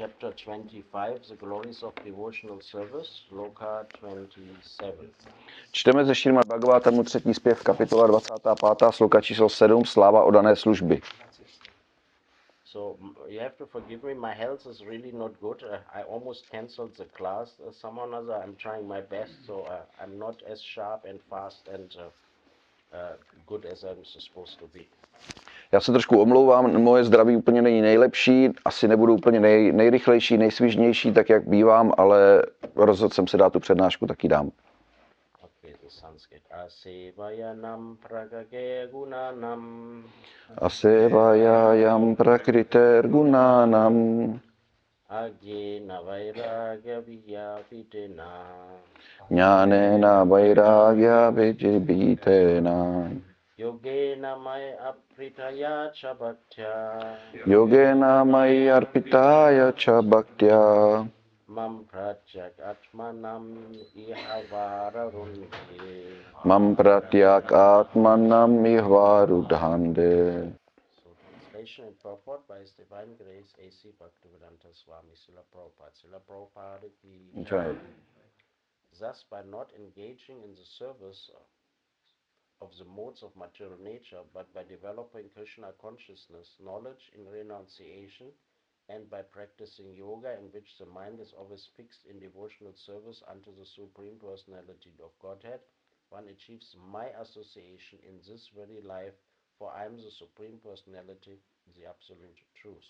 chapter 25, The Glories of Devotional Service, Loka 27. Čteme ze Širma Bhagavatamu třetí zpěv, kapitola 25, sloka číslo 7, sláva odané služby. So you have to forgive me, my health is really not good. Uh, I almost cancelled the class uh, somehow or another. I'm trying my best, so uh, I'm not as sharp and fast and uh, uh, good as I'm supposed to be. Já se trošku omlouvám, moje zdraví úplně není nejlepší, asi nebudu úplně nej, nejrychlejší, nejsvižnější, tak jak bývám, ale rozhodl jsem se dát tu přednášku, tak ji dám. Asevayanam pragage gunanam Asevajayam prakriter gunanam ajena vairagya viyavidena jnanena vairagya vidibhitena yogena may apritaya cha bhaktya yogena mayi arpitaya cha bhaktya mam prajak atmanam iha vararunhe. mam pratyak atmanam ihvarudhande. So translation and purport by His Divine Grace A.C. Bhaktivedanta Swami Srila Prabhupada. Srila Prabhupada ki Right. Thus, by not engaging in the service of the modes of material nature, but by developing Krishna consciousness, knowledge in renunciation, and by practicing yoga, in which the mind is always fixed in devotional service unto the Supreme Personality of Godhead, one achieves my association in this very life, for I am the Supreme Personality, the Absolute Truth.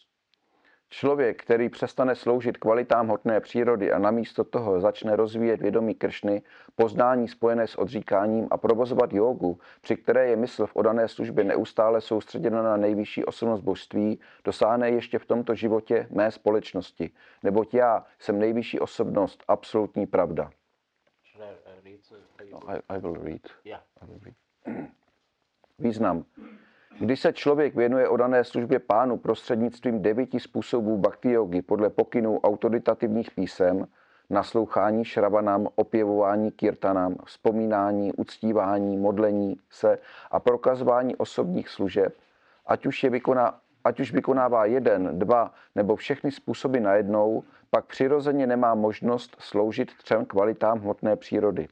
Člověk, který přestane sloužit kvalitám hmotné přírody a namísto toho začne rozvíjet vědomí Kršny, poznání spojené s odříkáním a provozovat jógu, při které je mysl v odané službě neustále soustředěna na nejvyšší osobnost božství, dosáhne ještě v tomto životě mé společnosti. Neboť já jsem nejvyšší osobnost, absolutní pravda. Uh, No, I, I will read. Yeah. I will read. Význam. Když se člověk věnuje odané službě pánu prostřednictvím devíti způsobů bhakti yogi podle pokynů autoritativních písem, naslouchání šravanám, opěvování kirtanám, vzpomínání, uctívání, modlení se a prokazování osobních služeb, ať už, je vykoná, ať už vykonává jeden, dva nebo všechny způsoby najednou, pak přirozeně nemá možnost sloužit třem kvalitám hmotné přírody.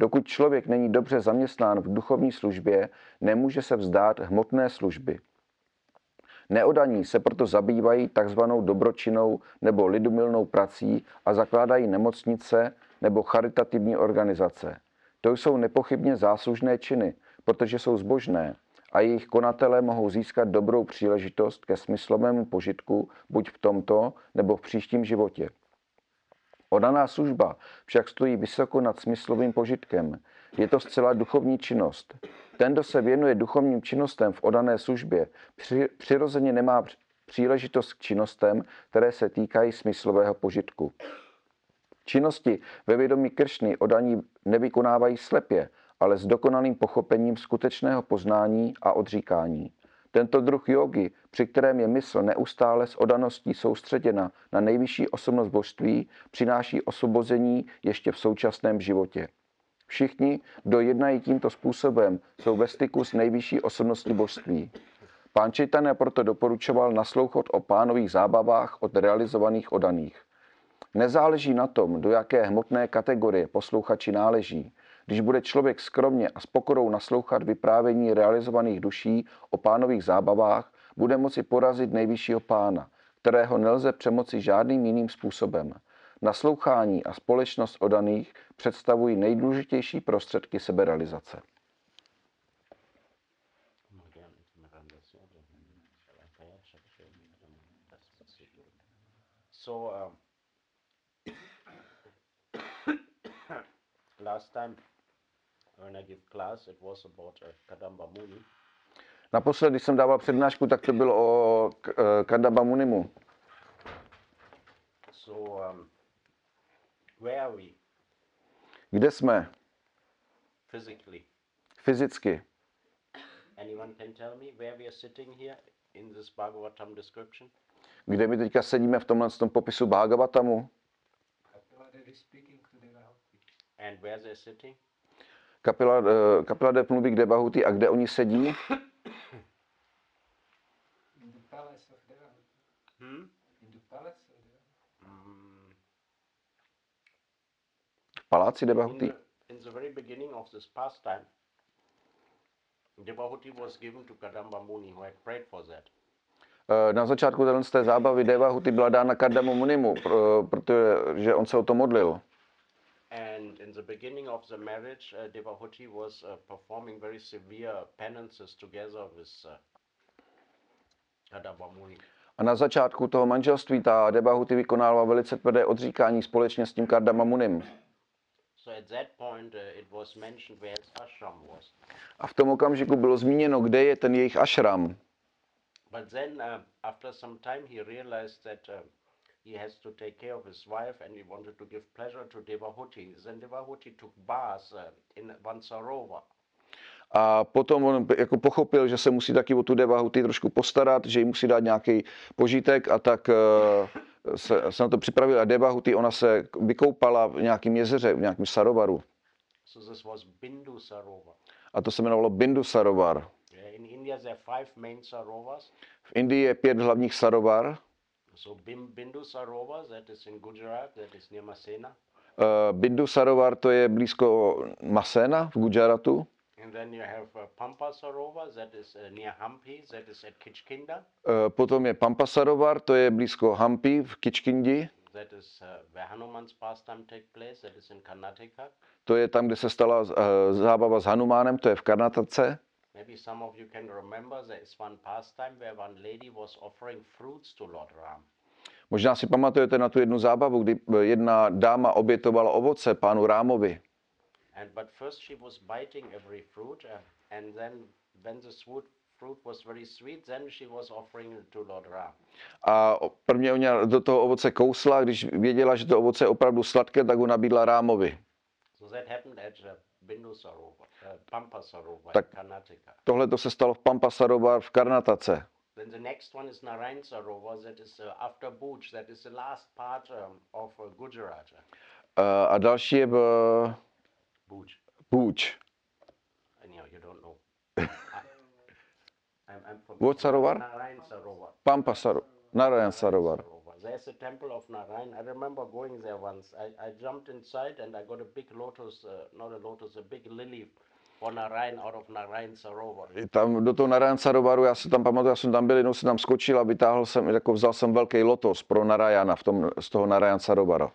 Dokud člověk není dobře zaměstnán v duchovní službě, nemůže se vzdát hmotné služby. Neodaní se proto zabývají takzvanou dobročinnou nebo lidumilnou prací a zakládají nemocnice nebo charitativní organizace. To jsou nepochybně záslužné činy, protože jsou zbožné a jejich konatelé mohou získat dobrou příležitost ke smyslovému požitku buď v tomto nebo v příštím životě. Odaná služba však stojí vysoko nad smyslovým požitkem. Je to zcela duchovní činnost. Ten, kdo se věnuje duchovním činnostem v odané službě, při, přirozeně nemá příležitost k činnostem, které se týkají smyslového požitku. Činnosti ve vědomí Kršny odaní nevykonávají slepě, ale s dokonalým pochopením skutečného poznání a odříkání. Tento druh jogy, při kterém je mysl neustále s odaností soustředěna na nejvyšší osobnost božství, přináší osvobození ještě v současném životě. Všichni, kdo jednají tímto způsobem, jsou ve styku s nejvyšší osobností božství. Pán Čejtanya proto doporučoval naslouchat o pánových zábavách od realizovaných odaných. Nezáleží na tom, do jaké hmotné kategorie posluchači náleží. Když bude člověk skromně a s pokorou naslouchat vyprávění realizovaných duší o pánových zábavách, bude moci porazit nejvyššího pána, kterého nelze přemoci žádným jiným způsobem. Naslouchání a společnost odaných představují nejdůležitější prostředky seberealizace. So, um, last time when I give class, it was about uh, Kadamba Muni. Naposledy, když jsem dával přednášku, tak to bylo o eh, Kadamba Munimu. So, um, where are we Kde jsme physically? fyzicky? Anyone can tell me where we are sitting here in this Bhagavatam description? Kde my teďka sedíme v tomhle tom popisu Bhagavatamu? And where they're sitting? Kapila, eh, kapila Dev mluví, kde Bahuti a kde oni sedí? Hmm? Mm, paláci the, in the very beginning of this pastime, Devahuti was given to Kadamba Muni, who had prayed for that. Eh, Na začátku z té zábavy Devahuti byla dána Kardamu Munimu, pro- protože on se o to modlil. And in the beginning of the marriage, uh, Devahuti was uh, performing very severe penances together with uh, Kadamba Muni. A na začátku toho manželství ta Devahuti vykonávala velice tvrdé odříkání společně s tím Kardama Munim. So at that point, uh, it was mentioned where his ashram was. A v tom okamžiku bylo zmíněno, kde je ten jejich ashram. But then, uh, after some time, he realized that uh, he has to take care of his wife and he wanted to give pleasure to Devahuti. Then Devahuti took baths uh, in one sarovar. A potom on jako pochopil, že se musí taky o tu Devahuti trošku postarat, že jí musí dát nějaký požitek a tak eh, se, se na to připravil a Devahuti, ona se vykoupala v nějakém jezeře, v nějakém sarovaru. So this was Bindu Sarovar. A to se jmenovalo Bindu sarovar. In India, there are five main sarovars. V Indii je pět hlavních sarovar. So Bim, Bindu Sarovar, that is in Gujarat, that is near Masena. Eh, Bindu sarovar to je blízko Masena v Gujaratu. And then you have uh, Pampa Sarovar, that is uh, near Hampi, that is at Kichkinda. Eh, Potom je Pampa sarovar, to je blízko Hampi v Kičkindi. That is uh, where Hanuman's pastime take place, that is in Karnataka. To je tam, kde se stala eh, zábava s Hanumánem, to je v Karnatace. Maybe some of you can remember there is one pastime where one lady was offering fruits to Lord Ram. Možná si pamatujete na tu jednu zábavu, kdy eh, jedna dáma obětovala ovoce pánu Rámovi. And but first she was biting every fruit, uh, and then when the fruit fruit was very sweet, then she was offering it to Lord Ram. A prvně ona do toho ovoce kousla, když věděla, že to ovoce je opravdu sladké, tak ho nabídla Rámovi. So that happened at uh, Bindu Sarovar, uh, Pampa Sarovar Tak- Karnataka. Tohle to se stalo v Pampa Sarovar v Karnatace. Then the next one is Narayan Sarovar, that is uh, after Bhuj, that is the last part um, of uh, Gujarat. Eh, A další je v Bhuj. Půč. Anyhow, you don't know. I, I'm, I'm from What Sarovar? Narayan Sarovar. Pampa Sarovar. Narayan Sarovar. Sarovar. There's a temple of Narayan. I remember going there once. I, I jumped inside and I got a big lotus, uh, not a lotus, a big lily for Narayan out of Narayan Sarovar. I Tam do toho Narayan Sarovaru, já si tam pamatuju, já jsem tam byl, jednou jsem tam skočil a vytáhl jsem, jako vzal jsem velký lotos pro Narayana v tom, z toho Narayan Sarovara.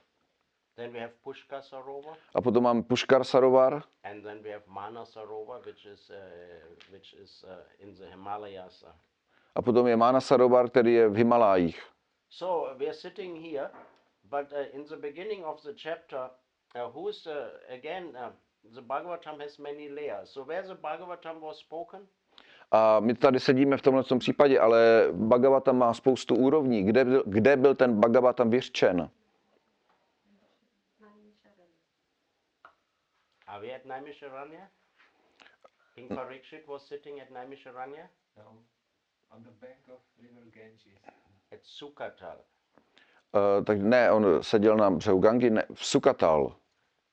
Then we have Pushkar Sarovar, A potom mám Puškar Sarovar and then we have Mana Sarovar, which is uh, which is uh, in the Himalayas. a potom je Mána Sarovar, který je v Himalájích. So we are sitting here, but uh, in the beginning of the chapter, uh, who is uh, again uh, the Bhagavatam has many layers. So where the Bhagavatam was spoken, A my tady sedíme v tomhle tom případě, ale Bhagavatam má spoustu úrovní. Kde, byl- kde byl ten Bhagavatam vyřčen? are we at Naimisharanya? King Parikshit was sitting at Naimisharanya No. On the bank of river Ganges. At Sukatal. Uh, tak ne, on seděl na břehu Gangy, ne, v Sukatal.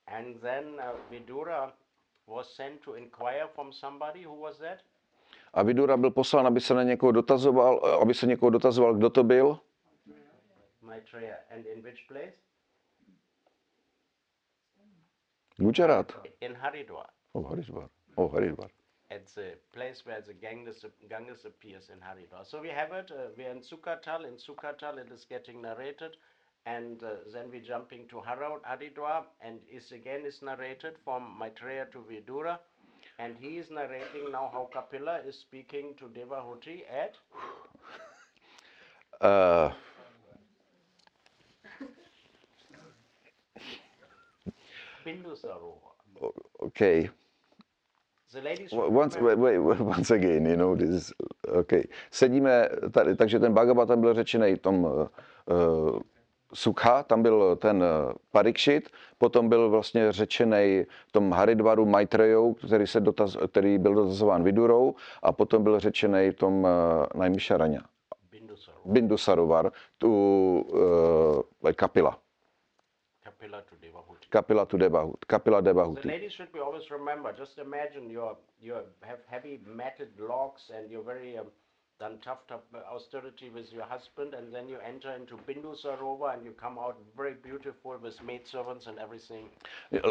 And then uh, Vidura was sent to inquire from somebody. Who was that? A Vidura byl poslán, aby se na někoho dotazoval, eh, aby se někoho dotazoval, kdo to byl. Maitreya. And in which place? Gujarat. In Haridwar. Oh, Haridwar. Oh, Haridwar. At the place where the Ganges, Ganges appears in Haridwar. So we have it, uh, we're in Sukatal. In Sukatal, it is getting narrated. And uh, then we're jumping to Haridwar, and is again is narrated from Maitreya to Vidura. And he is narrating now how Kapila is speaking to Devahuti at Uh, Bindusarovar. okay. The ladies Once, wait, wait, once again, you know, this is, okay. Sedíme tady, takže ten Bhagavatam byl řečený tom uh, Sukha, tam byl ten uh, Parikshit, potom byl vlastně řečený v tom Haridvaru Maitreyou, který, se dotaz, který byl dotazován Vidurou, a potom byl řečený v tom uh. Bindusarovar. Bindusarovar, tu uh, Kapila. Kapila to Devahuti. Kapila tu Devahut, Kapila The Devahuti. ladies should be always remember. Just imagine you you have heavy matted locks and you're very um, done tough, tough austerity with your husband, and then you enter into Bindu Sarovar and you come out very beautiful with maidservants and everything.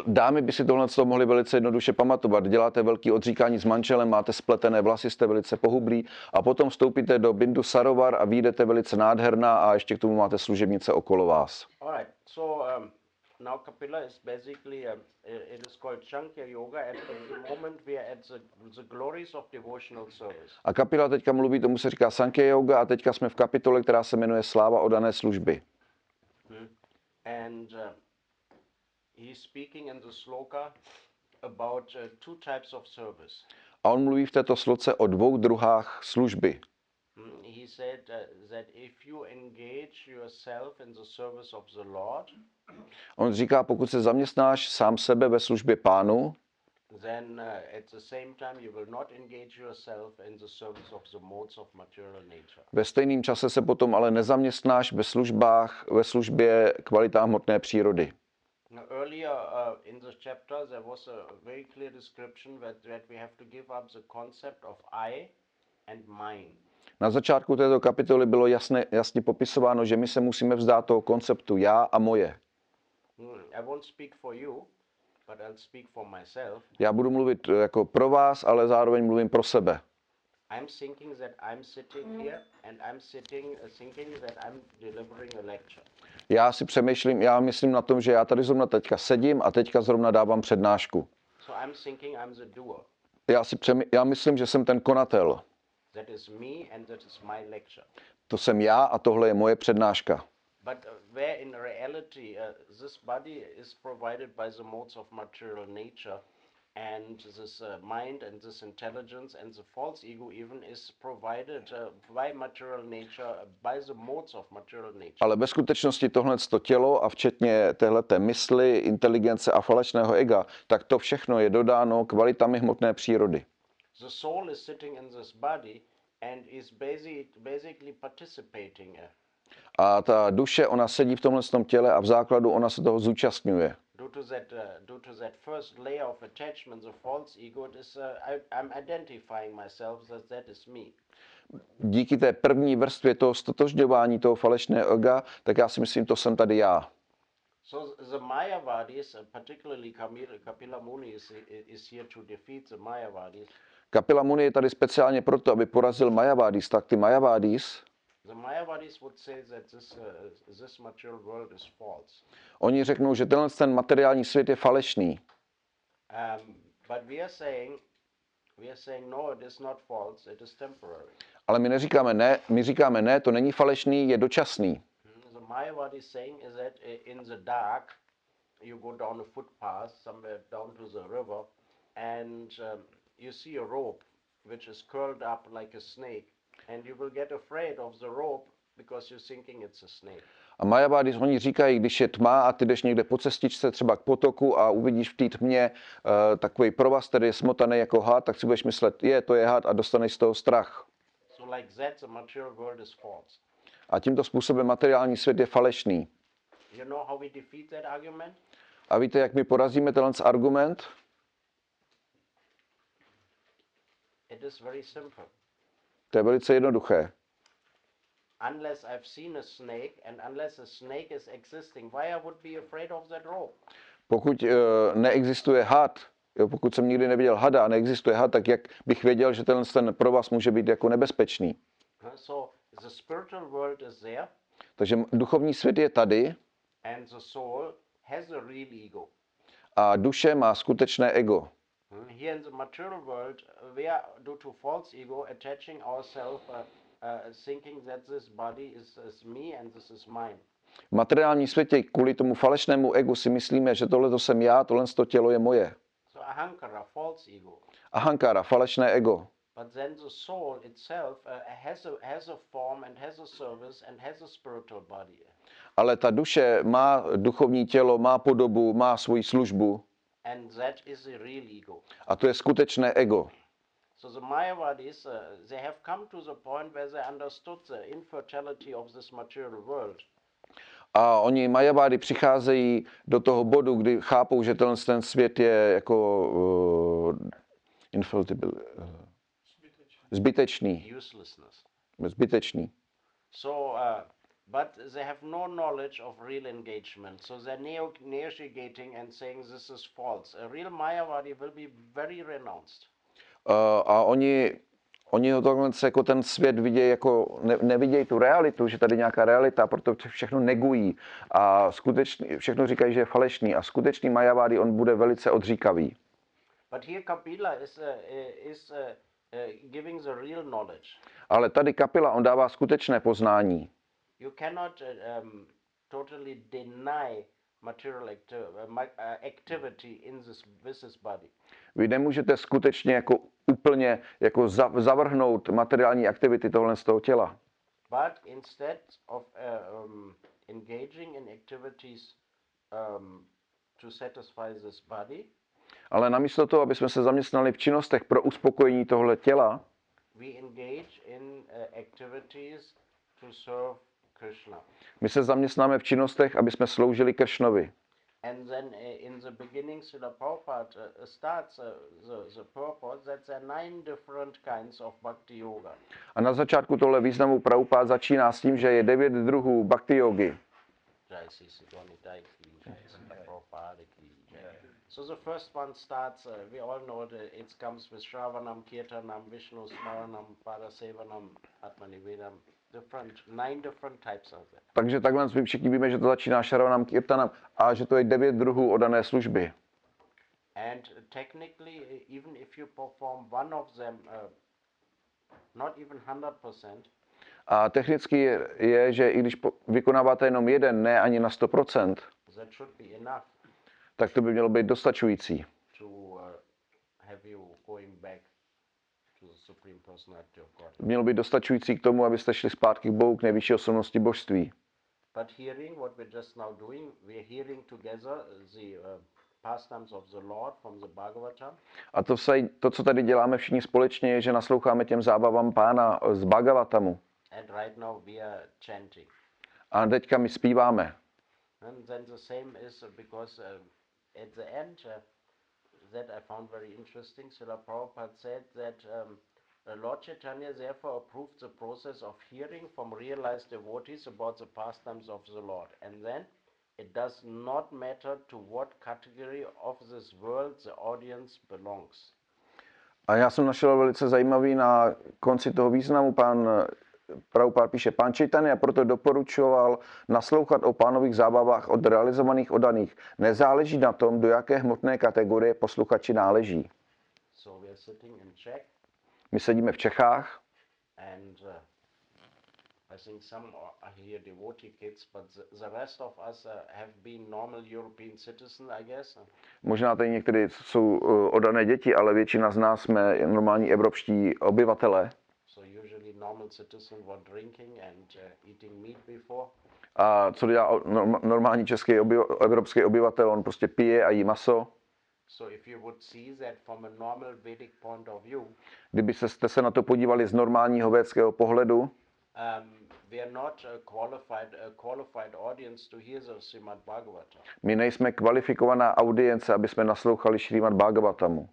Dámy by si tohle to mohly velice jednoduše pamatovat. Děláte velký odříkání s manželem, máte spletené vlasy, jste velice pohublí a potom vstoupíte do Bindu Sarovar a vyjdete velice nádherná a ještě k tomu máte služebnice okolo vás. All right. So um, now Kapila is basically i- it is called Shankya Yoga. At the moment, we are at the, the glories of devotional service. A kapila teďka mluví, tomu se říká Sankhya Yoga a teďka jsme v kapitole, která se jmenuje Sláva odané služby. And uh, he's speaking in the sloka about uh, two types of service. A on mluví v této sloce o dvou druhách služby. Mm, He said uh, that if you engage yourself in the service of the Lord, On říká, pokud se zaměstnáš sám sebe ve službě pánu, then uh, at the same time you will not engage yourself in the service of the modes of material nature. ve stejném čase se potom ale nezaměstnáš ve službách, ve službě kvalitách hmotné přírody. Now, earlier uh, in the chapter, there was a very clear description that, that we have to give up the concept of I and mine. Na začátku této kapitoly bylo jasně, jasně popisováno, že my se musíme vzdát toho konceptu já a moje. Já budu mluvit eh, jako pro vás, ale zároveň mluvím pro sebe. I'm thinking that I'm sitting here and I'm sitting uh, thinking that I'm delivering a lecture. Já si přemýšlím, já myslím na tom, že já tady zrovna teďka sedím a teďka zrovna dávám přednášku. So I'm thinking I'm the doer. Já, si přemý, já myslím, že jsem ten konatel. That is me and that is my lecture. To jsem já a tohle je moje přednáška. But uh, where in reality uh, this body is provided by the modes of material nature, and this uh, mind and this intelligence and the false ego even is provided uh, by material nature, uh, by the modes of material nature. Ale ve skutečnosti tohle to tělo a včetně téhleté mysli, inteligence a falešného ega, tak to všechno je dodáno kvalitami hmotné přírody. The soul is sitting in this body and is basic, basically participating. A ta duše, ona sedí v tomhle tom těle a v základu ona se toho zúčastňuje. Uh, uh. Díky té první vrstvě toho stotožňování toho falešného ega, tak já si myslím, to jsem tady já. So the Mayavadis, uh, particularly Kapila Muni, is, is here to defeat the Mayavadis. Kapila Muni je tady speciálně proto, aby porazil Mayavadis, tak ty Mayavadis, The Mayavadis would say that this, uh, this material world is false. oni řeknou, že tenhle ten materiální svět je falešný. Um, but we are saying, we are saying no, it is not false. It is temporary. Ale my neříkáme ne, my říkáme ne, to není falešný, je dočasný. Hmm, The Mayavadi is saying is that uh, in the dark, you go down a footpath somewhere down to the river, and um, you see a rope which is curled up like a snake, and you will get afraid of the rope because you're thinking it's a snake. A Mayavadis, oni říkají, když je tma a ty jdeš někde po cestičce třeba k potoku a uvidíš v té tmě uh, takový provaz, který je smotaný jako had, tak si budeš myslet, je, to je had a dostaneš z toho strach. So like that, the material world is false. A tímto způsobem materiální svět je falešný. You know how we defeat that argument? A víte, jak my porazíme tenhle argument? It is very simple. To je velice jednoduché. Unless I've seen a snake and unless a snake is existing, why I would be afraid of that rope? Pokud uh, neexistuje had, jo, pokud jsem nikdy neviděl hada a neexistuje had, tak jak bych věděl, že tenhle ten provaz může být jako nebezpečný. So the spiritual world is there, Takže duchovní svět je tady and the soul has a real ego. a duše má skutečné ego. Hmm? Here in the material world, we are, due to false ego, attaching ourselves, uh, uh, thinking that this body is, is me and this is mine. V materiálním světě kvůli tomu falešnému egu si myslíme, že tohle to jsem já, tohle to tělo je moje. So ahankara, false ego. Ahankara, falešné ego. But then the soul itself uh, has, a, has a form and has a service and has a spiritual body. Ale ta duše má duchovní tělo, má podobu, má svoji službu And that is the real ego. a to je skutečné ego. So the Mayavadis, uh, they have come to the point where they understood the infertility of this material world. A oni majavády přicházejí do toho bodu, kdy chápou, že tenhle ten svět je jako uh, infallible, uh, zbytečný, Uselessness. zbytečný. So, uh, but they have no knowledge of real engagement. So they're neo- negotiating and saying this is false. A real Mayavadi will be very renounced. Uh, a oni, oni ho tohle jako ten svět vidějí jako, ne, nevidějí tu realitu, že tady nějaká realita, proto všechno negují a skutečně, všechno říkají, že je falešný a skutečný Majavády on bude velice odříkavý. But here Kapila is, uh, uh, is uh, uh, giving the real knowledge. Ale tady Kapila, on dává skutečné poznání. You cannot uh, um, totally deny material uh, uh, activity in this, with this body. Vy nemůžete skutečně jako úplně jako za, zavrhnout materiální aktivity tohle z toho těla. But instead of uh, um, engaging in activities um, to satisfy this body, Ale namísto toho, aby jsme se zaměstnali v činnostech pro uspokojení tohle těla, we engage in uh, activities to serve. My se zaměstnáme v činnostech, aby jsme sloužili Kršnovi. And then uh, in the beginning, Srila Prabhupada uh, starts uh, the, the purpose that there are nine different kinds of bhakti yoga. A na začátku tohle významu Prabhupád začíná s tím, že je devět druhů bhakti yogi. Prabhupada. So the first one starts, uh, we all know that it comes with Shravanam, Kirtanam, Vishnu Smaranam, Padasevanam, Atmanivedam, different, nine different types of it. Takže takhle my všichni víme, že to začíná Šaravanam Kirtanam a že to je devět druhů odané služby. And technically, uh, even if you perform one of them, uh, not even 100%, A technicky je, je, že i když po- vykonáváte jenom jeden, ne ani na 100%, that should be enough tak to by mělo být dostačující. to uh, have you going back to the Supreme Personality of God. Mělo být dostačující k tomu, abyste šli zpátky k Bohu, k nejvyšší osobnosti božství. But hearing what we're just now doing, we're hearing together the uh, A to, se, to, co tady děláme všichni společně, je, že nasloucháme těm zábavám pána z Bhagavatamu. and right now we are chanting. A teďka my zpíváme. And then the same is uh, because uh, at the end, uh, that I found very interesting, Srila Prabhupada said that um, uh, Lord Chaitanya therefore approved the process of hearing from realized devotees about the pastimes of the Lord. And then it does not matter to what category of this world the audience belongs. A já jsem našel velice zajímavý na konci toho významu, pán Prabhupád píše, pán Čejtany a proto doporučoval naslouchat o pánových zábavách od realizovaných odaných. Nezáleží na tom, do jaké hmotné kategorie posluchači náleží. So we are sitting in Czech, My sedíme v Čechách uh, I think some are here devotee kids, but the, the rest of us uh, have been normal European citizen, I guess. Možná tady některé jsou uh, odané děti, ale většina z nás jsme normální evropští obyvatele. So usually normal citizen were drinking and eating meat before. A co dělá normální český obyva- evropský obyvatel? On prostě pije a jí maso. So if you would see that from a normal Vedic point of view, Kdyby jste se na to podívali z normálního védského pohledu, um, we are not a qualified, a qualified audience to hear the Srimad Bhagavatam. my nejsme kvalifikovaná audience, aby jsme naslouchali Šrýmat Bhagavatamu.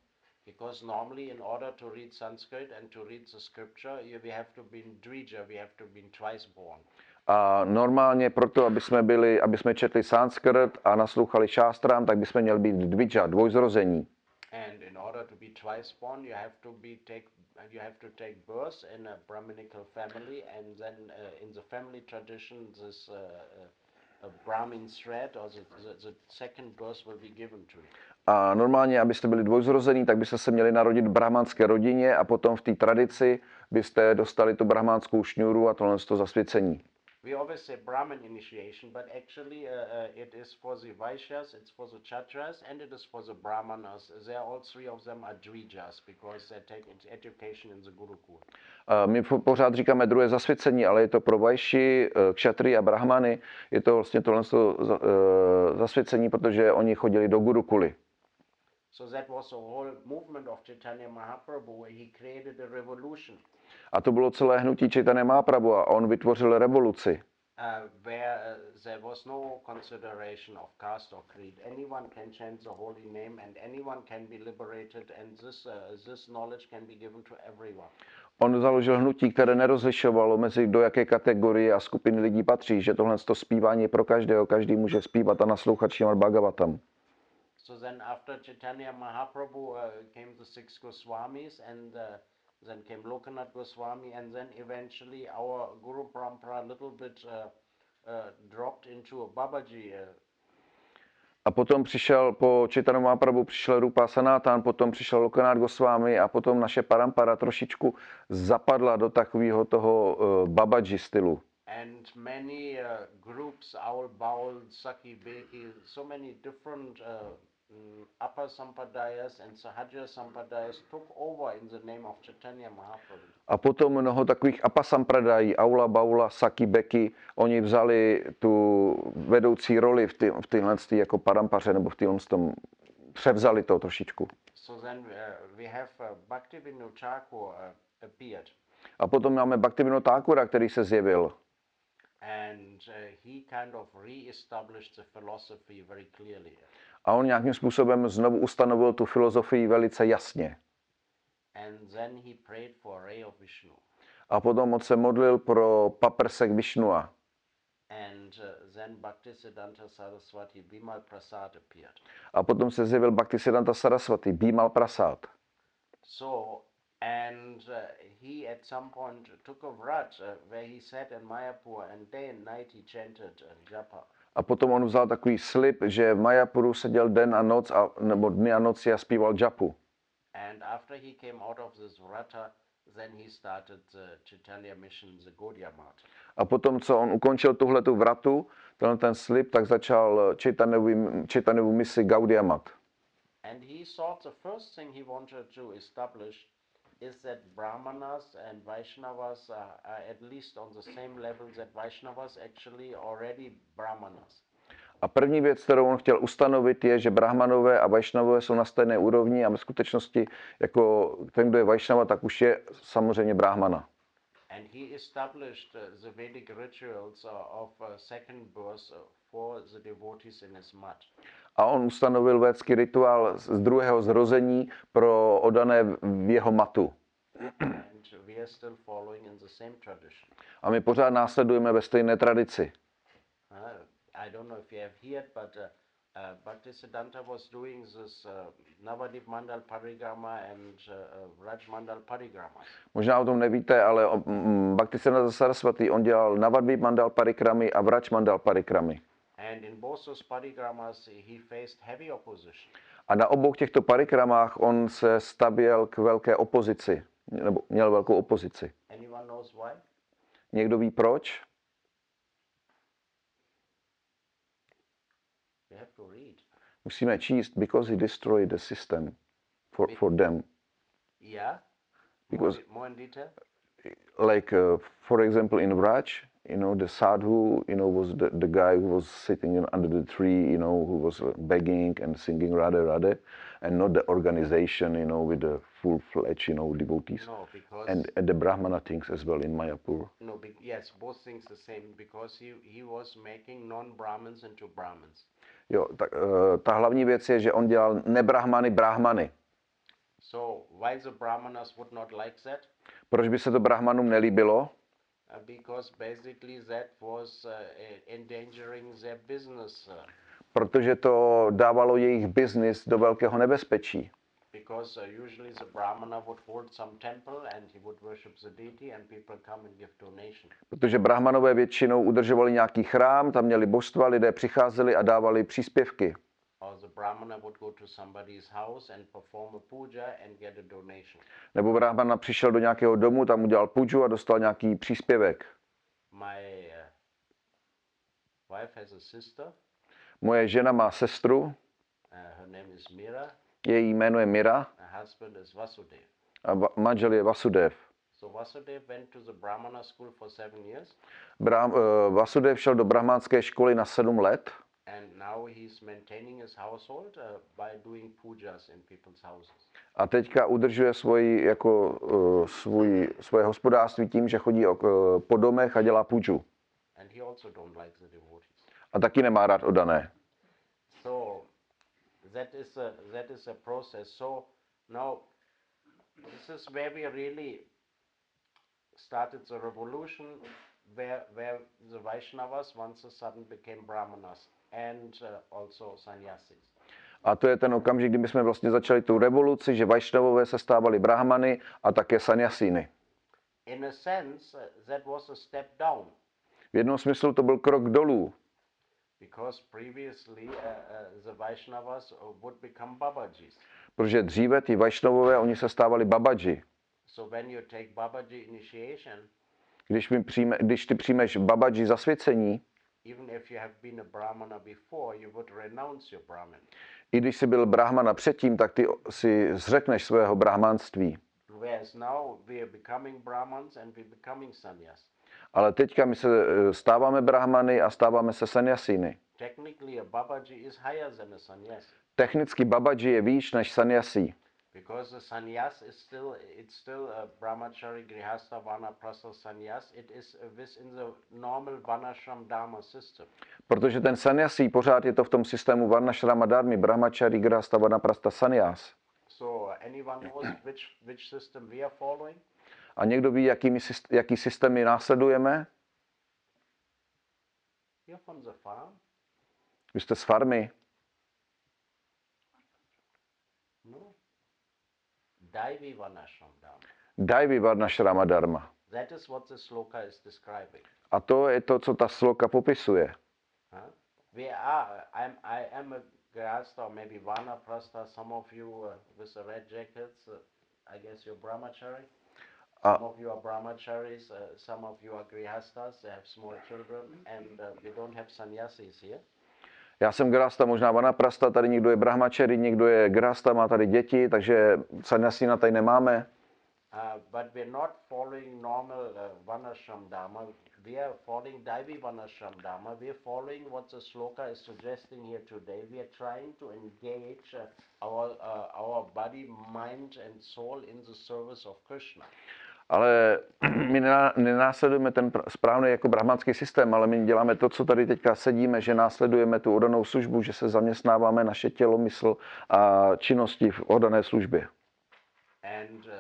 Because normally, in order to read Sanskrit and to read the scripture, you, we have to be in Drija, we have to be twice born. A normálně proto, aby jsme, byli, aby jsme četli sanskrt a naslouchali šástrám, tak bychom měli být dvidža, dvojzrození. And in order to be twice born, you have to be take you have to take birth in a Brahminical family, and then uh, in the family tradition, this uh, uh, a Brahmin thread or the, the, the second birth will be given to you. A normálně, abyste byli dvojzrození, tak byste se měli narodit v brahmanské rodině a potom v té tradici byste dostali tu brahmanskou šňůru a tohle to zasvěcení. We always say Brahmin initiation, but actually uh, uh, it is for the Vaishyas, it's for the Chatras, and it is for the Brahmanas. They are all three of them are Drijas because they take ed- education in the Gurukul. A My po- pořád říkáme druhé zasvěcení, ale je to pro vajši, eh, kšatry a brahmany, je to vlastně tohle eh, zasvěcení, protože oni chodili do gurukuly. So that was the whole movement of Chaitanya Mahaprabhu, where he created a revolution. A to bylo celé hnutí Chaitanya Mahaprabhu a on vytvořil revoluci, uh, where uh, there was no consideration of caste or creed. Anyone can chant the holy name, and anyone can be liberated, and this uh, this knowledge can be given to everyone. On založil hnutí, které nerozlišovalo mezi do jaké kategorie a skupiny lidí patří, že tohle to zpívání je pro každého, každý může zpívat a naslouchat Šimad Bhagavatam. So then after Chaitanya Mahaprabhu uh, came the six Goswamis and uh, then came Lokanath Goswami and then eventually our Guru Parampara a little bit uh, uh, dropped into a Babaji uh, A potom přišel po Čitanu Mahaprabhu, přišel Rupa Sanatan, potom přišel Lokanát Goswami a potom naše parampara trošičku zapadla do takového toho uh, babaji stylu. and many uh, groups, Aul Baul, Saki Beki, so many different uh, mm, upper sampadayas and Sahaja sampadayas took over in the name of Chaitanya Mahaprabhu. A potom mnoho takových apasampradají, Aula, Baula, Saki, Beky, oni vzali tu vedoucí roli v, ty, v tyhle tý jako parampaře nebo v tyhle tom, převzali to trošičku. So then uh, we have uh, Thakur uh, appeared, A potom máme Bhaktivinoda Thakura, který se zjevil. and uh, he kind of re-established the philosophy very clearly. A on nějakým způsobem znovu ustanovil tu filozofii velice jasně. And then he prayed for a ray of Vishnu. A potom on se modlil pro paprsek. And uh. A potom se zjevil Bhaktisiddhanta Saraswati, Bimal Prasad. So, and uh, he at some point took a vrat uh, where he sat in Mayapur and day and night he chanted uh, japa. A potom on vzal takový slib, že v Majapuru seděl den a noc, a, nebo dny a noci a zpíval japu. And after he came out of this vrata, then he started the Chaitanya mission, the Gaudiya Math. A potom, co on ukončil tuhle tu vratu, tenhle ten slib, tak začal Chaitanovu misi Gaudiya Mat. And he thought the first thing he wanted to establish is that Brahmanas and Vaishnavas are, are at least on the same level that Vaishnavas actually already Brahmanas. A první věc, kterou on chtěl ustanovit, je, že Brahmanové a Vajšnavové jsou na stejné úrovni a ve skutečnosti jako ten, kdo je Vajšnava, tak už je samozřejmě Brahmana. And he established uh, the Vedic rituals uh, of uh, second birth uh, for the devotees in his mat. A on ustanovil védský rituál z druhého zrození pro odané v jeho matu. and we are still following in the same tradition. A my pořád následujeme ve stejné tradici. Uh, I don't know if you have heard, but uh, uh, Bhaktisiddhanta was doing this uh, Navadip Mandal Parigrama and uh, uh, Raj Mandal Parigrama. Možná o tom nevíte, ale o- mm, Bhaktisiddhanta Saraswati, on dělal Navadvip Mandal Parikramy a Vrach Mandal Parikramy. And in both those parigramas, he faced heavy opposition. A na obou těchto parikramách on se stavěl k velké opozici, nebo měl velkou opozici. Anyone knows why? Někdo ví proč? Musíme číst, because he destroyed the system for, for them. Yeah? Because- more in detail? Like, uh, for example, in Vrach, you know, the sadhu, you know, was the, the guy who was sitting under the tree, you know, who was uh, begging and singing Radhe Radhe, and not the organization, you know, with the full-fledged, you know, devotees. No, because And, and the Brahmana things as well in Mayapur. no, be, yes, both things the same. Because he he was making non-Brahmins into Brahmins. Jo, tak, uh, ta hlavní věc je, že on dělal nebrahmany brahmany. So why the Brahmanas would not like that? Proč by se to brahmanům nelíbilo? Uh, because basically that was uh, endangering their business. Protože to dávalo jejich biznis do velkého nebezpečí. Because uh, usually the Brahmana would hold some temple and he would worship the deity and people come and give donation. Protože brahmanové většinou udržovali nějaký chrám, tam měli božstva, lidé přicházeli a dávali příspěvky. Or the Brahmana would go to somebody's house and perform a puja and get a donation. Nebo brahmana přišel do nějakého domu, tam udělal puju a dostal nějaký příspěvek. My uh, wife has a sister. Moje žena má sestru, Uh, her name is Mira. Její jméno je Mira a manžel je Vasudev. So Vasudev Brah, uh, šel do brahmánské školy na sedm let houses. a teďka udržuje svoji, jako, uh, svůj, svoje hospodářství tím, že chodí ok, uh, po domech a dělá devotees. A taky nemá rád odané. That is a that is a process. So now this is where we really started the revolution where, where the Vaishnavas once a sudden became Brahmanas and uh, also sannyasis. A to je ten okamžik, kdy my jsme vlastně začali tu revoluci, že Vajšnavové se stávali brahmany a také sanyasíny. In a sense, uh, that was a step down V jednom smyslu to byl krok dolů, protože dříve ty Vajšnavové, oni se stávali babaji. So when you take Babaji initiation, Když, mi přijme, když ty přijmeš babaji zasvěcení, even if you have been a Brahmana before, you would renounce your Brahman. i když jsi byl brahmana předtím, tak ty si zřekneš svého brahmanství. Whereas now we are becoming Brahmans and we're becoming sannyas. Ale teďka my se eh, stáváme brahmany a stáváme se sanyasíny. Technically, a Babaji is higher than a sannyas Technicky babaji je výš než sanyasí, because the sannyas is still it's still a brahmachari grihastha vana prastha sannyas. It is within the normal vanashram dharma system. protože ten sanyasí pořád je to v tom systému varnashrama dharmy, brahmachari, grasta, vanaprasta, sannyas. So anyone knows which which system we are following? A někdo ví, jakými, jaký systémy následujeme? Vy jste z farmy. No. Daivi vanashram dharma. Dajvi varnashrama dharma. That is what the sloka is describing. A to je to, co ta sloka popisuje. Huh? We are. I'm. I am a grasta or maybe vanaprastha. Some of you uh, with the red jackets. Uh, I guess you're brahmachari. Some of you are brahmacharis. Uh, some of you are grihastas. They have small children, and uh, we don't have sannyasis here. Já jsem grasta, možná vanaprasta, tady někdo je brahmačeri, někdo je grasta, má tady děti, takže sanyasína tady nemáme. Uh, but we're not following normal uh, Vanashram Dharma. We are following Daivi Vanashram Dharma. We are following what the sloka is suggesting here today. We are trying to engage uh, our, uh, our body, mind, and soul in the service of Krishna. Ale my nená- nenásledujeme ten pr- správný jako brahmanský systém, ale my děláme to, co tady teďka sedíme, že následujeme tu odanou službu, že se zaměstnáváme naše tělo, mysl a činnosti v odané službě. And uh,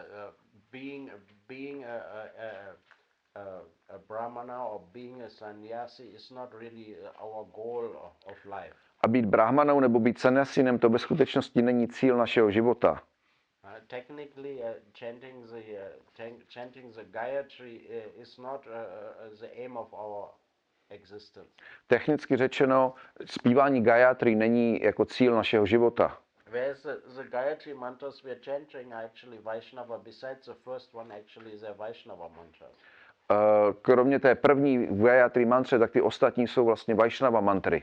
being, being a, a, a, a, brahmana or being a sannyasi is not really our goal of, of life. A být brahmanou nebo být sanyasinem, to ve skutečnosti není cíl našeho života. Uh, technically, uh, chanting the uh, chan- chanting the Gayatri uh, is not uh, uh, the aim of our existence. Technicky řečeno, zpívání Gayatri není jako cíl našeho života. Whereas the, the Gayatri mantras we are chanting are actually Vaishnava. Besides the first one, actually they're Vaishnava mantras. Kromě té první Gayatri mantře, tak ty ostatní jsou vlastně Vaishnava mantry.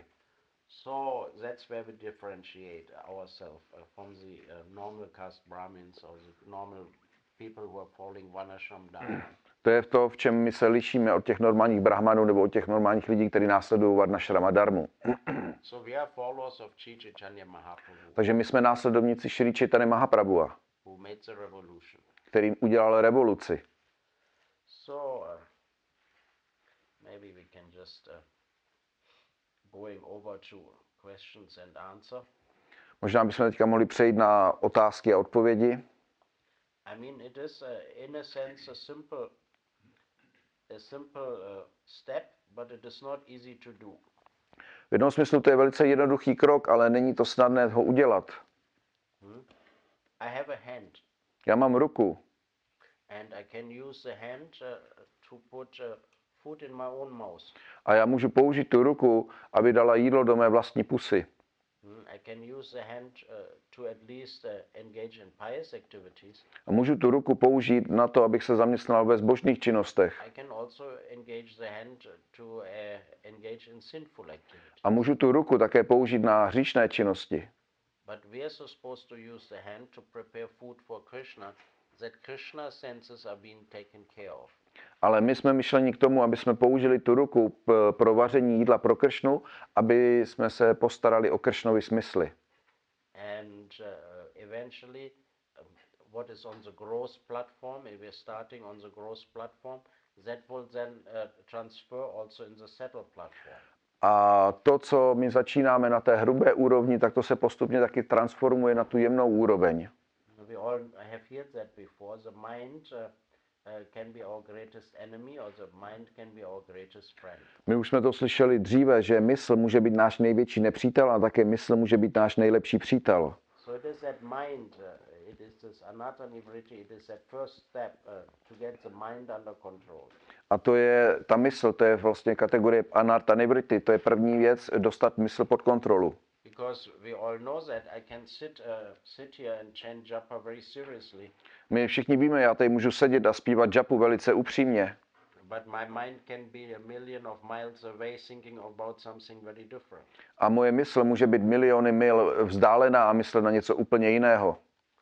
So that's where we differentiate ourselves uh, from the uh, normal caste Brahmins or the normal people who are following Vanashram Dharma. To je to, v čem my se lišíme od těch normálních brahmanů nebo od těch normálních lidí, kteří následují Varnashrama Dharmu. so we are followers of Chi Chaitanya Mahaprabhu, Takže my jsme následovníci Šri Chaitanya Mahaprabhua, který udělal revoluci. So uh, maybe we can just uh, going over to questions and answer. Možná bychom teďka mohli přejít na otázky a odpovědi. I mean, it is uh, in a sense a simple, a simple uh, step, but it is not easy to do. V jednom smyslu to je velice jednoduchý krok, ale není to snadné ho udělat. I have a hand, Já mám ruku and I can use the hand uh, to put uh, a já můžu použít tu ruku, aby dala jídlo do mé vlastní pusy. I can use the hand uh, to at least uh, engage in pious activities. A můžu tu ruku použít na to, abych se zaměstnal ve zbožných činnostech. I can also engage the hand to uh, engage in sinful activities. A můžu tu ruku také použít na hříšné činnosti. But we are supposed to use the hand to prepare food for Krishna, that Krishna senses are being taken care of. Ale my jsme myšleni k tomu, aby jsme použili tu ruku pro vaření jídla pro kršnu, aby jsme se postarali o kršnovy smysly. And uh, eventually, um, what is on the growth platform, if we're starting on the growth platform, that will then uh, transfer also in the settled platform. A to, co my začínáme na té hrubé úrovni, tak to se postupně taky transformuje na tu jemnou úroveň. We all have heard that before. The mind uh, uh. My už jsme to slyšeli dříve, že mysl může být náš největší nepřítel a také mysl může být náš nejlepší přítel. Uh, uh. A to je ta mysl, to je vlastně kategorie anarta nivrity, to je první věc, dostat mysl pod kontrolu. Because we all know that I can sit, uh, sit here and chant japa very seriously, My všichni víme, já tady můžu sedět a zpívat japu velice upřímně, but my mind can be a million of miles away thinking about something very different. a moje mysl může být miliony mil vzdálená a myslet na něco úplně jiného.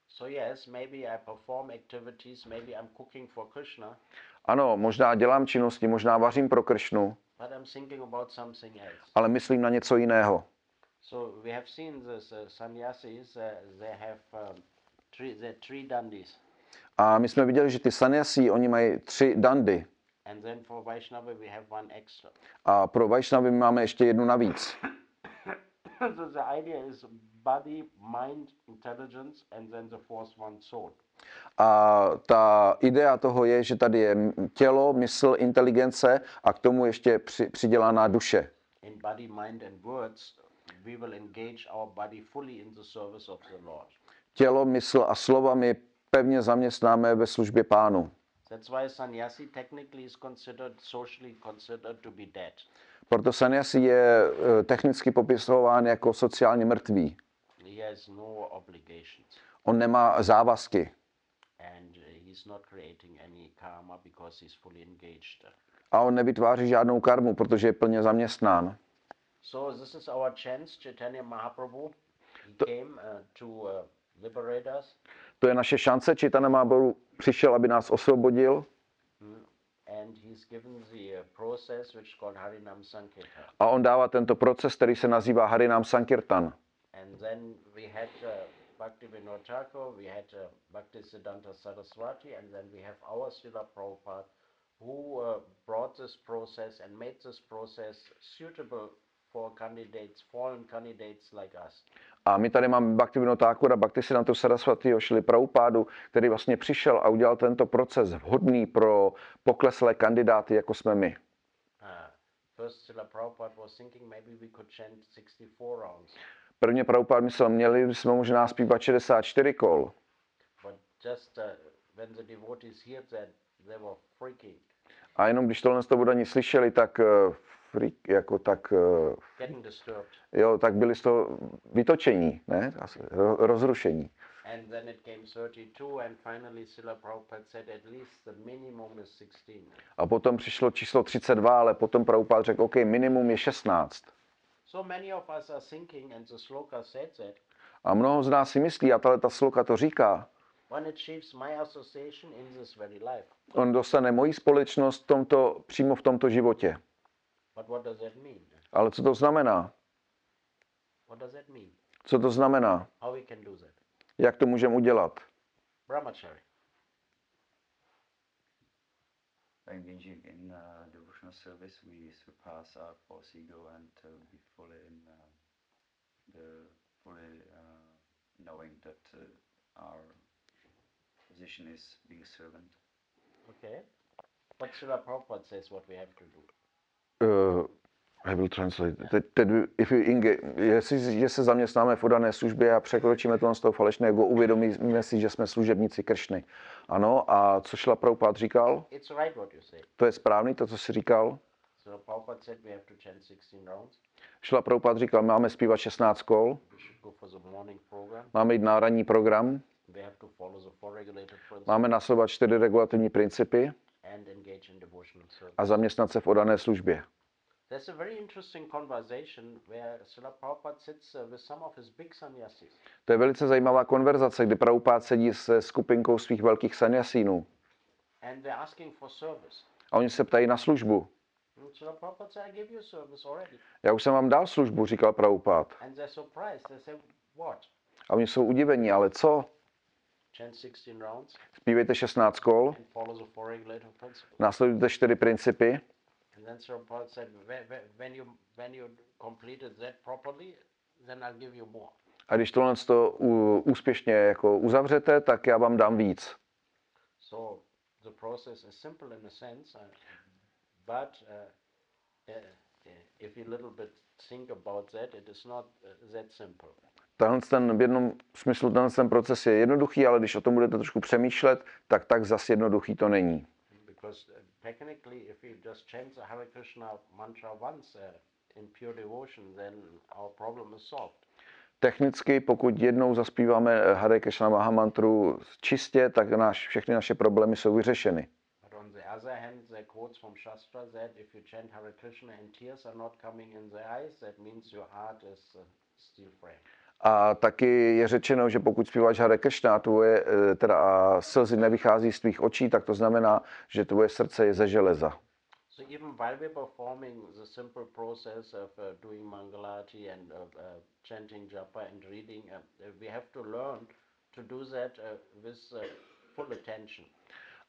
So yes, maybe I perform activities, maybe I'm cooking for Krishna, Ano, možná dělám činnosti, možná vařím pro Kršnu, ale myslím na něco jiného. So we have seen this uh, sannyasis, uh, they have um, three, they're three dandis. A my jsme viděli, že ty sanyasí, oni mají tři dandy. And then for Vaishnava we have one extra. A pro Vaishnavy máme ještě jednu navíc. so the idea is body, mind, intelligence, and then the fourth one soul. A ta idea toho je, že tady je tělo, mysl, inteligence a k tomu ještě při, přidělaná duše. In body, mind, and words, we will engage our body fully in the service of the Lord. Tělo, mysl a slova my pevně zaměstnáme ve službě pánu. That's why sannyasi technically is considered, socially considered to be dead. Proto sanyasi je eh, technicky popisován jako sociálně mrtvý. He has no obligations. On nemá závazky and he's not creating any karma because he's fully engaged. a on nevytváří žádnou karmu, protože je plně zaměstnán. So this is our chance, Chaitanya Mahaprabhu. He came uh, to uh, liberate us, To je naše šance, Čitana Máboru přišel, aby nás osvobodil and he's given the uh, process which is called Harinam Sankirtan. a on dává tento proces, který se nazývá Harinam Sankirtan. And then we had uh, Bhakti Vinod Thakur, we had uh, Bhakti Siddhanta Saraswati, and then we have our Srila Prabhupada who uh, brought this process and made this process suitable for candidates, fallen candidates like us. A my tady máme Bhaktivinoda Thakura, Bhaktisiddhanta Saraswatiho, šli Prabhupádu, který vlastně přišel a udělal tento proces vhodný pro pokleslé kandidáty, jako jsme my. First, Srila Prabhupada was thinking maybe we could chant 64 rounds, Prvně Prabhupád myslel, měli bychom možná zpívat 64 kol, but just uh, when the devotees heard that, they were freaking, a jenom když tohle z toho Budani slyšeli, tak, eh, freak, jako tak, eh, jo, tak byli z toho vytočení, ne? Rozrušení. And then it came 32, and finally Srila Prabhupada said at least the minimum is 16. A potom přišlo číslo 32, ale potom Prabhupád řekl, OK, minimum je 16. So many of us are thinking, and the sloka A mnoho z nás si myslí, a tahle ta sloka to říká, one achieves my association in this very life. on dostane moji společnost tomto, přímo v tomto životě. Ale co to znamená? What does that mean? Co to znamená? How we can do that? Jak to můžeme udělat? Brahmachari. By engaging in uh, devotional service, we surpass our false ego and uh, be fully in uh, the fully uh, knowing that uh, our position is being a servant. Okay. But Srila Prabhupada says what we have to do. Uh, I will translate. Teď, teď, if you inge, jestliže se zaměstnáme v odané službě a překročíme to z toho falešného, uvědomíme si, že jsme služebníci Kršny. Ano, a co šla Prabhupád říkal? It's right what you say. To je správný, to, co jsi říkal? So Prabhupada said we have to chant 16 rounds. Šla Prabhupád říkal, máme zpívat 16 kol, máme jít na ranní program, máme nasledovat čtyři regulativní principy a zaměstnat se v odané službě. There's a very interesting conversation where Srila Prabhupada sits uh, with some of his big sannyasis. To je velice zajímavá konverzace, kdy Prabhupád sedí se skupinkou svých velkých sanyasínů And they're asking for service. a oni se ptají na službu. Srila Prabhupada said, I give you service already. Já už jsem vám dal službu, říkal Prabhupád. And they're surprised. They say, What? A oni jsou udivení, ale co? Chant 16 rounds Zpívejte 16 kol, následujte čtyři principy And then Srila Prabhupada said, "When- you, when you completed that properly, then I'll give you more. a když tohle to úspěšně jako uzavřete, tak já vám dám víc. So the process is simple in a sense, uh, but uh, uh, if you little bit think about that, it is not that simple. Tenhle ten, v jednom smyslu tenhle ten proces je jednoduchý, ale když o tom budete trošku přemýšlet, tak tak zas jednoduchý to není. Because technically, if you just chant the Hare Krishna mantra once uh, in pure devotion, then our problem is solved. Technicky, pokud jednou zaspíváme eh, Hare Krishna Mahamantru čistě, tak náš, všechny naše problémy jsou vyřešeny. But on the other hand, there are quotes from Shastra that if you chant Hare Krishna and tears are not coming in the eyes, that means your heart is uh, still frame. A taky je řečeno, že pokud zpíváš Hare Krishna a tvoje, eh, teda a slzy nevychází z tvých očí, tak to znamená, že tvoje srdce je ze železa. So even while we're performing the simple process of uh, doing Mangalati and uh, uh, chanting japa and reading, uh, we have to learn to do that uh, with uh, full attention.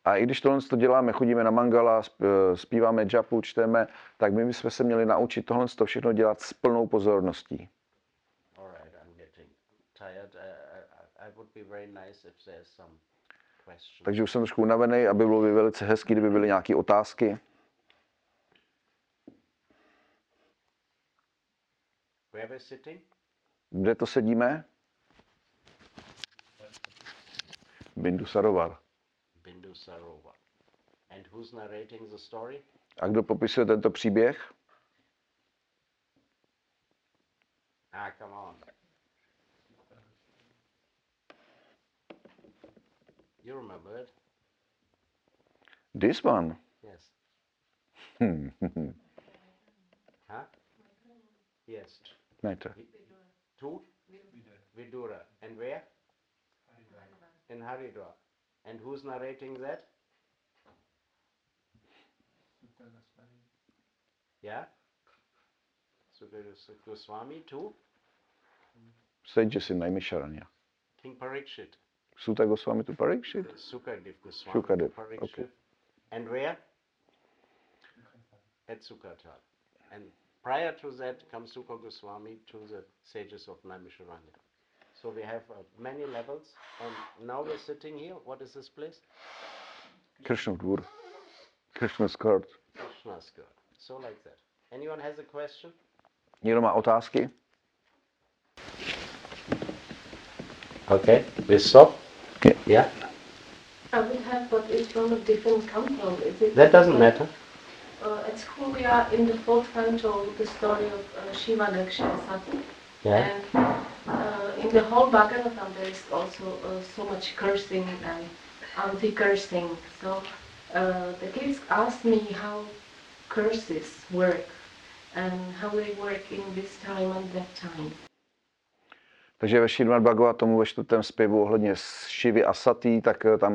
A i když tohle to děláme, chodíme na mangala, eh, zpíváme japu, čteme, tak my bychom se měli naučit tohle to všechno dělat s plnou pozorností. All right, I'm getting tired. Uh, I, I would be very nice if there's some questions. Takže už jsem trošku unavený, aby bylo by velice hezký, kdyby byly nějaké otázky. Kde to sedíme? Bindu Sarovar. Bindu Sarovar. And who's narrating the story? A kdo popisuje tento příběh? Ah, come on. You remember it? This one. Yes. Huh? Yes. ne, to. Two? Vidura. And where? In Haridwar. And who's narrating that? Yeah? Sukadeva Goswami too? Sages in Naimisharanya. King Parikshit. Suta Goswami to Parikshit? Sukadev Goswami. Sukadev, Parikshit. okay. And where? At Sukatal. And prior to that comes Sukha Goswami to the sages of Naimisharanya. So we have uh, many levels. And now we're sitting here. What is this place? Krishnov dvůr. Krishna's court. Krishna's Court. So like that. Anyone has a question? Někdo má otázky? Okay. We stop? Yeah. Yeah? Uh, we have, but it's from a different canton. Is it? That doesn't matter. Uh, at school, we are in the fourth canton with the story of uh, Shiva Lakshmi Sati. Yeah. And uh, in the whole Bhagavatam, there is also uh, so much cursing and anti-cursing. So uh, the kids asked me how curses work and how they work in this time and that time. Takže ve Širmat Bhagavatamu ve čtvrtém zpěvu ohledně Šivy a Satý, tak eh, tam,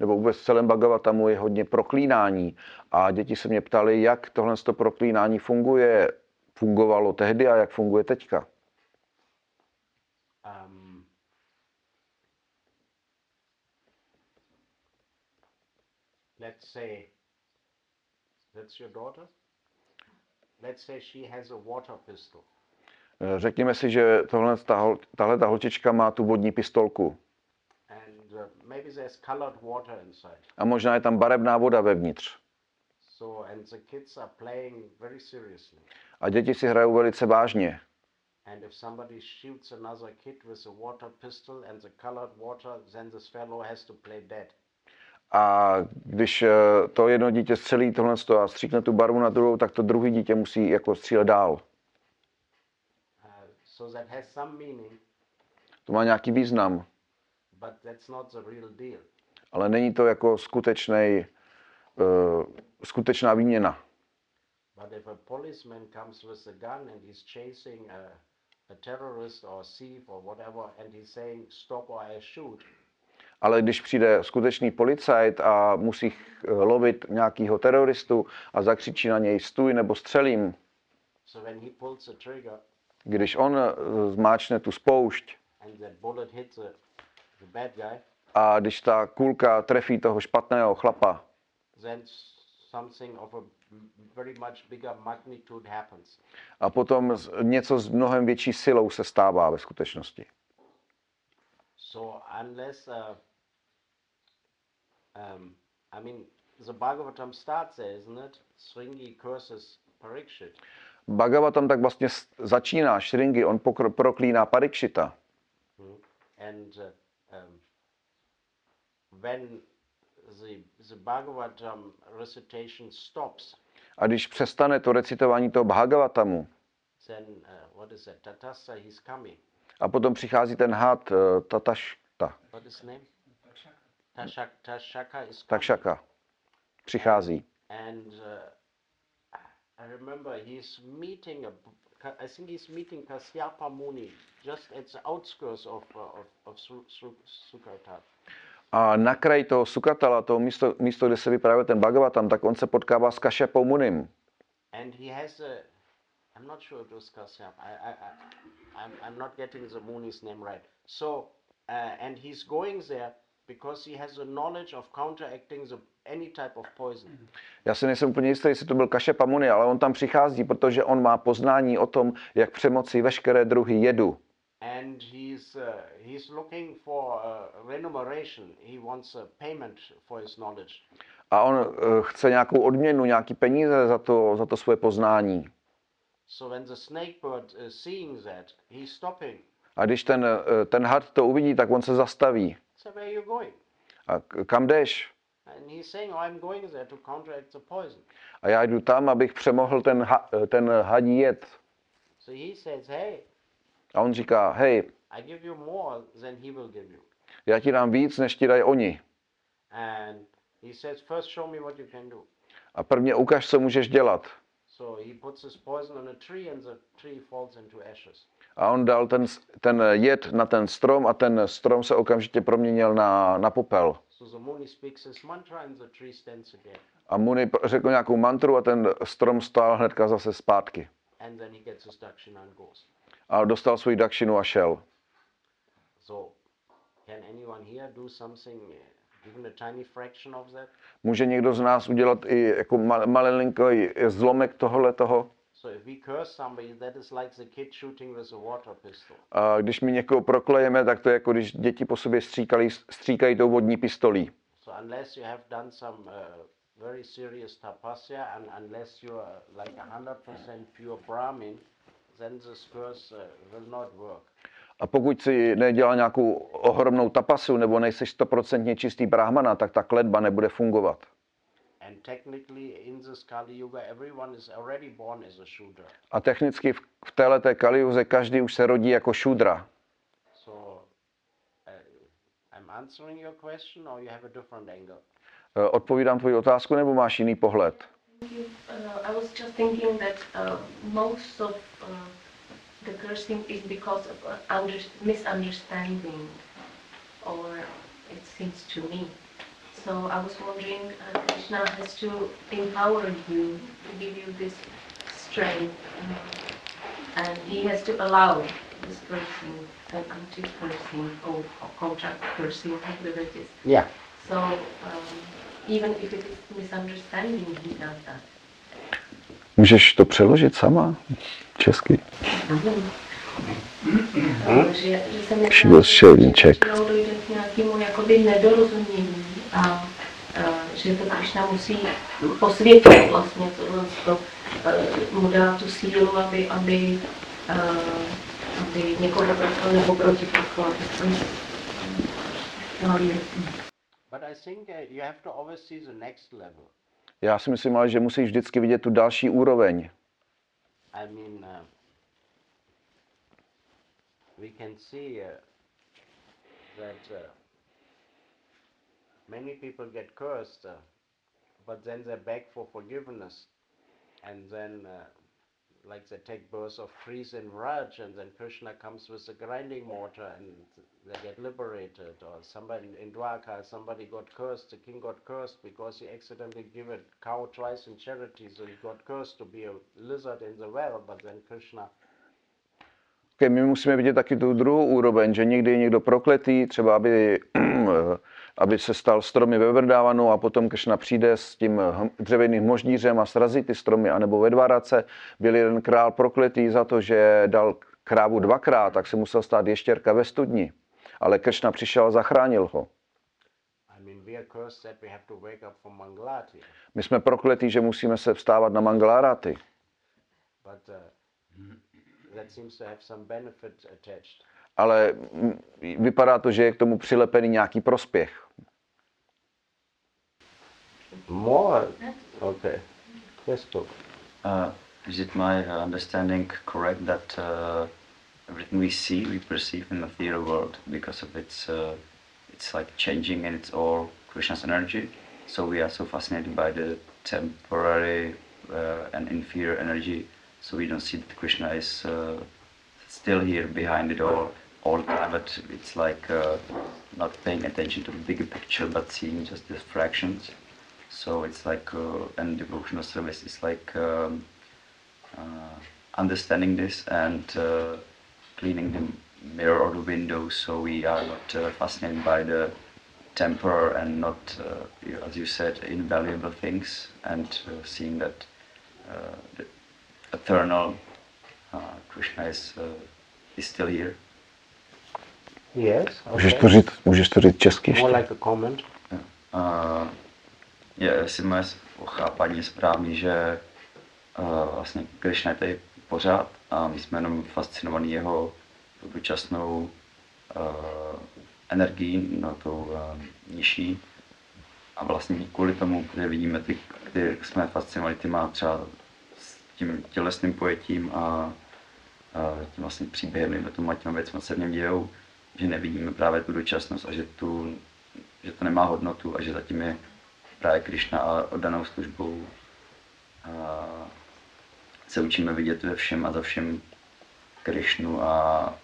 nebo vůbec v celém Bhagavatamu je hodně proklínání. A děti se mě ptali, jak tohle to proklínání funguje, fungovalo tehdy a jak funguje teďka. Um, let's say that's your daughter. Let's say she has a water pistol. Řekněme si, že tohle, ta, tahle ta holčička má tu vodní pistolku. Uh. A možná je tam barevná voda vevnitř. A děti si hrajou velice vážně. And if somebody shoots another kid with a water pistol and the colored water, then this fellow has to play dead. A když eh, to jedno dítě střelí tohle a stříkne tu barvu na druhou, tak to druhé dítě musí jako střílet dál. So that has some meaning, To má nějaký význam, but that's not the real deal. ale není to jako skutečný, uh, skutečná výměna. But if a policeman comes with a gun and he's chasing a, a terrorist or a thief or whatever, and he's saying, stop or I shoot, Ale když přijde skutečný policajt a musí eh, lovit nějakého teroristu a zakřičí na něj stůj nebo střelím, so when he pulls the trigger když on eh, zmáčne tu spoušť a když ta kulka trefí toho špatného chlapa, a potom něco s mnohem větší silou se stává ve skutečnosti. So unless uh, um, I mean, the Bhagavatam starts there, isn't it? Sringi curses Parikshit. Bhagavatam tak vlastně začíná Šringy, on pokr- proklíná Parikšita. Hmm. And uh, um, when the, the Bhagavatam recitation stops, A když přestane to recitování toho Bhagavatamu then uh, what is that? Tatassa, he's coming. a potom přichází ten had eh, Tatašta, What is name? Tashak, Tashaka is coming. Takšaka, přichází. And uh, I remember he's meeting a, I think he's meeting Kasyapa Muni just at the outskirts of uh, of, of Su, Su, Sukhatat. A na kraji toho Sukatala, toho místo, místo, kde se vyprávěl ten Bhagavatam, tak on se potkává s Kašapou Munim. And he has a, I'm not sure it was Kasyap. I, I, I, I'm, I'm not getting the Muni's name right. So, uh, and he's going there because he has a knowledge of counteracting the, any type of poison. Já si nejsem úplně jistý, jestli to byl Kašapa Muni, ale on tam přichází, protože on má poznání o tom, jak přemoci veškeré druhy jedu. and he's uh, he's looking for uh, remuneration. He wants a payment for his knowledge. A on eh, chce nějakou odměnu, nějaký peníze za to, za to svoje poznání. So when the snakebird is seeing that, he's stopping. A když ten, eh, ten had to uvidí, tak on se zastaví. So where are you going? A kam jdeš? And he's saying, I'm going there to counteract the poison. A já jdu tam, abych přemohl ten, ha, ten hadí jed. So he says, hey, A on říká, hej, I give you more than he will give you. já ti dám víc, než ti dají oni. And he says, first show me what you can do. A prvně ukaž, co můžeš dělat. So he puts his poison on a tree, and the tree falls into ashes. A on dal ten, ten jed na ten strom a ten strom se okamžitě proměnil na, na popel. A Muni řekl nějakou mantru a ten strom stál hnedka zase zpátky. A dostal svůj dakšinu a šel. Může někdo z nás udělat i jako ma- malinký zlomek tohle toho? So, if we curse somebody, that is like the kid shooting with a water pistol. A když my někoho proklejeme, tak to je jako když děti po sobě stříkají, stříkají tou vodní pistolí. So, unless you have done some uh, very serious tapasya and unless you are like a 100% pure Brahmin, then this curse uh, will not work. A pokud si nedělá nějakou ohromnou tapasu nebo nejseš stoprocentně čistý brahmana, tak ta kletba nebude fungovat. A Shudra. A technicky v, v této kaliuze každý už se rodí jako šudra. So, uh, I'm answering your question, or you have a different angle? Eh, Odpovídám tvoji otázku, nebo máš jiný pohled? Uh, I was just thinking that uh, most of uh, the cursing is because of uh, under- misunderstanding, or it seems to me. So I was wondering, uh, Krishna has to empower you, to give you this strength, and he has to allow this cursing, uh, active cursing, or, or contract cursing, whatever it is. Yeah. So um, even if it is misunderstanding, he does that. Můžeš to přeložit sama? Česky. Se mi She was showing nějakému jakoby nedorozumění a, a že to Krišna musí posvětit vlastně tohle, to, uh, mu dá tu sílu, aby, aby, uh, aby někoho potkal nebo proti potkal. No, But I think uh, you have to always see the next level. Já si myslím ale, že musíš vždycky vidět tu další úroveň. I mean, uh, we can see uh, that uh, many people get cursed, uh, but then they beg for forgiveness, and then, uh, like they take birth of trees in Raj, and then Krishna comes with a grinding mortar, and they get liberated. Or somebody in Dwarka, somebody got cursed. The king got cursed because he accidentally gave a cow twice in charity, so he got cursed to be a lizard in the well. But then Krishna my musíme vidět taky tu druhou úroveň, že někdy je někdo prokletý, třeba aby, aby se stal stromy ve Vrdávanu a potom Kršna přijde s tím hm- dřevěným moždířem a srazí ty stromy, anebo ve Dvarace byl jeden král prokletý za to, že dal krávu dvakrát, tak se musel stát ještěrka ve studni. Ale Kršna přišel a zachránil ho. My jsme prokletí, že musíme se vstávat na Mangaláráty. But uh, Ale vypadá to, že je k tomu přilepený nějaký prospěch. More? Okay. Yes, go. Uh, is it my understanding correct that uh, everything we see, we perceive in the material world because of its, uh, it's like changing and it's all Krishna's energy. So we are so fascinated by the temporary uh, and inferior energy. So we don't see that Krishna is uh, still here behind it all, all the time. But it's like uh, not paying attention to the bigger picture, but seeing just the fractions. So it's like, uh, and devotional service is like um, uh, understanding this and uh, cleaning the mirror or the window so we are not uh, fascinated by the temper and not, as you said, invaluable things and seeing that uh, eternal uh, Krishna is, uh, is still here. Yes. Můžeš Okay. to říct, můžeš to říct česky ještě? More like a comment. Uh, je, jestli moje chápání je správný, že uh, vlastně Krishna je tady pořád a my jsme jenom fascinovaní jeho dočasnou uh, energií, no tou uh, nižší. A vlastně kvůli tomu, kde vidíme ty, kdy jsme fascinovaní těma třeba tím tělesným pojetím a, a tím vlastně příběhem, nebo tomu a těma věcmi, se v něm dějou, že nevidíme právě tu dočasnost a že, tu, že to nemá hodnotu a že zatím je právě Krišna a oddanou službou a se učíme vidět ve všem a za všem Krišnu a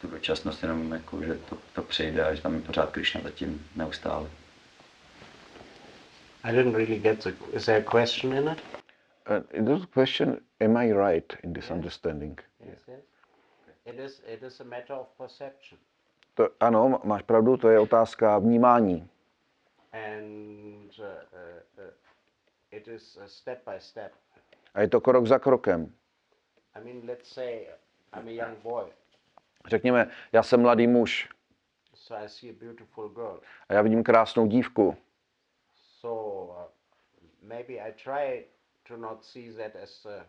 tu dočasnost jenom jako, že to, to přejde a že tam je pořád Krišna zatím neustále. I didn't really get the. Is there a question in it? Uh, is a question, am I right in this understanding? Yes. Yes. It is. It is a matter of perception, To, ano, máš pravdu, to je otázka vnímání. and uh, uh, uh, it is uh, step by step. A je to krok za krokem. I mean, let's say I'm a young boy, Řekněme, já jsem mladý muž so I see a beautiful girl. a já vidím krásnou dívku. So uh, maybe I try to not see that as uh,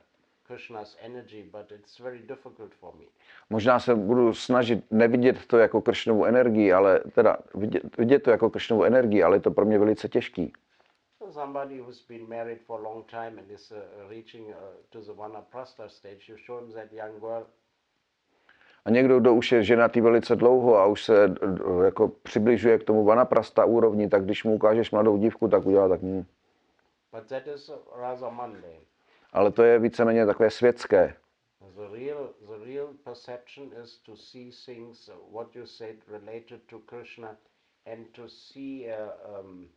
Krishna's energy, but it's very difficult for me. Možná se budu snažit nevidět to jako kršnovou energii, ale teda vidět, vidět to jako kršnovou energii, ale je to pro mě velice těžký. So somebody who's been married for a long time and is uh, reaching uh, to the vanaprastha stage, you show him that young girl, A někdo, kdo už je ženatý velice dlouho a už se d- jako přibližuje k tomu vanaprasta úrovni, tak když mu ukážeš mladou dívku, tak udělá tak. Hm. Ale to je víceméně takové světské. The real, the real perception is to see things, what you said, related to Krishna, and to see uh, um,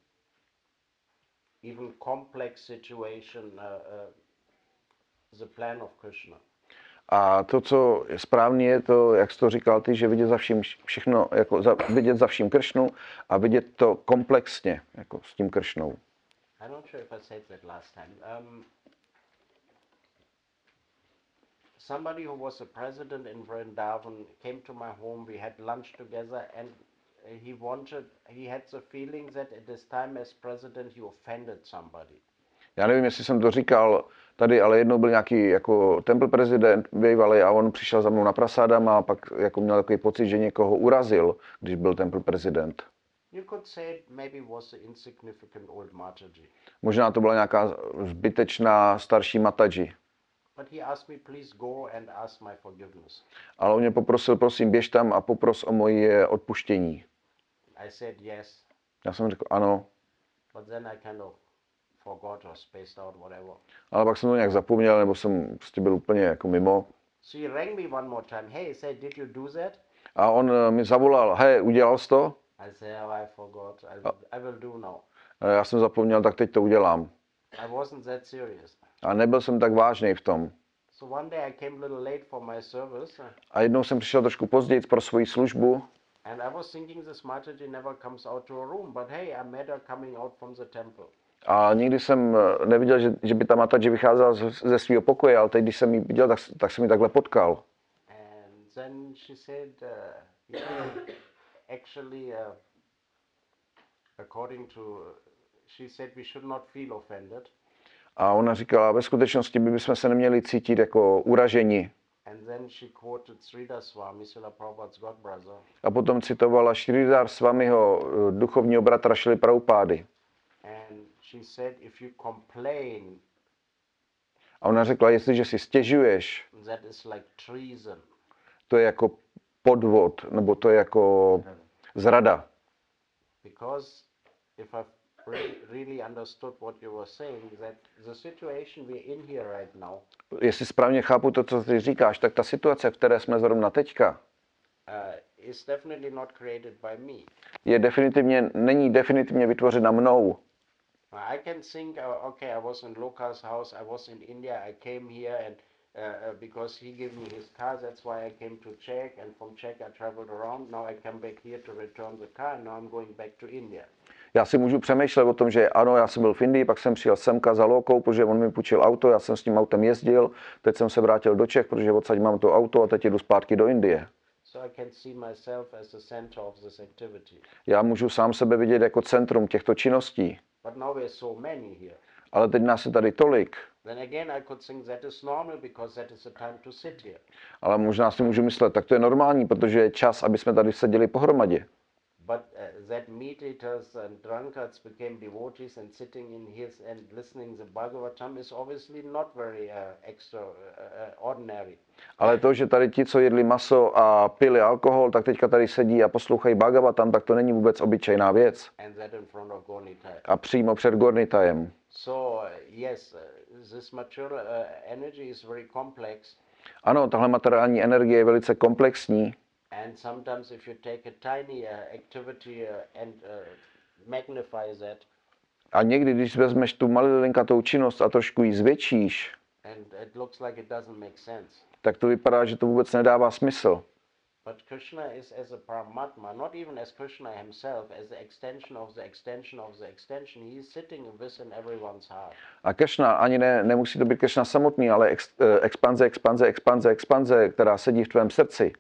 even complex situation, uh, uh, the plan of Krishna. A to, co je správně, je to, jak jsi to říkal ty, že vidět za vším všechno, jako za, vidět za vším kršnu a vidět to komplexně, jako s tím kršnou. I'm not sure if I said that last time. Um, somebody who was a president in Vrindavan came to my home. We had lunch together, and he wanted. He had the feeling that at this time as president, he offended somebody. Já nevím, jestli jsem to říkal tady, ale jednou byl nějaký jako temple prezident bývalý a on přišel za mnou na prasádam a pak jako měl takový pocit, že někoho urazil, když byl temple prezident. Možná to byla nějaká zbytečná starší mataji. But he asked me, please go and ask my forgiveness. Ale on mě poprosil, prosím, běž tam a popros o moje odpuštění. I said yes, Já jsem řekl ano, but then I kind of forgot or spaced out, whatever. ale pak jsem to nějak zapomněl, nebo jsem prostě byl úplně jako mimo. So he rang me one more time. Hey, he said, did you do that? A on eh, mi zavolal, hej, udělal jsi to? I said, oh, I forgot. I, will- I will do now. Já jsem zapomněl, tak teď to udělám. I wasn't that serious. A nebyl jsem tak vážný v tom. So one day I came a little late for my service, A jednou jsem přišel trošku později pro svoji službu and I was thinking this Mataji never comes out to a room, but hey, I met her coming out from the temple. a nikdy jsem eh, neviděl, že, že by ta mataji vycházela ze, ze svého pokoje, ale teď, když jsem ji viděl, tak, tak jsem ji takhle potkal. And then she said, uh, actually, uh, according to, she said we should not feel offended. A ona říkala, ve skutečnosti my bychom se neměli cítit jako uraženi. And then she quoted Sridhar Swami, Srila Prabhupada's god brother, A potom citovala Šridhar Swamiho, eh, duchovního bratra Šily Prabhupády. and she said if you complain, A ona řekla, jestliže si stěžuješ, that is like treason. to je jako podvod, nebo to je jako zrada. Because if I've really, understood what you were saying, that the situation we're in here right now Jestli správně chápu to, co ty říkáš, tak ta situace, v které jsme zrovna teďka, uh, is definitely not created by me. je definitivně, není definitivně vytvořena mnou. I can think, uh, okay, I was in Loka's house, I was in India, I came here, and uh, uh, because he gave me his car, that's why I came to Czech, and from Czech I traveled around. Now I come back here to return the car, and now I'm going back to India. Já si můžu přemýšlet o tom, že ano, já jsem byl v Indii, pak jsem přijel semka za Lokou, protože on mi půjčil auto, já jsem s tím autem jezdil, teď jsem se vrátil do Čech, protože odsaď mám to auto a teď jdu zpátky do Indie. So I can see myself as the center of this activity. Já můžu sám sebe vidět jako centrum těchto činností, But now so many here. ale teď nás je tady tolik, Then again, I could think that is normal because that is the time to sit here. ale možná si můžu myslet, tak to je normální, protože je čas, aby jsme tady seděli pohromadě. But uh, that meat eaters and drunkards became devotees and sitting in his and listening the Bhagavatam is obviously not very uh, extraordinary. Ale to, že tady ti, co jedli maso a pili alkohol, tak teďka tady sedí a poslouchají Bhagavatam, tak to není vůbec obyčejná věc. and that in front of Gornitai. A přímo před Gornitajem. So uh, yes, uh, this material uh, energy is very complex, Ano, tahle materiální energie je velice komplexní and sometimes if you take a tiny uh, activity uh, and uh, magnify that, a někdy, když vezmeš tu malilinkatou činnost a trošku ji zvětšíš, and it looks like it doesn't make sense. tak to vypadá, že to vůbec nedává smysl. But Krishna is as a Paramatma, not even as Krishna himself, as the extension of the extension of the extension. He is sitting within everyone's heart. A Krishna, ani ne, nemusí to být Krishna samotný, ale ex, eh, expanze, expanze, expanze, expanze, která sedí v tvém srdci.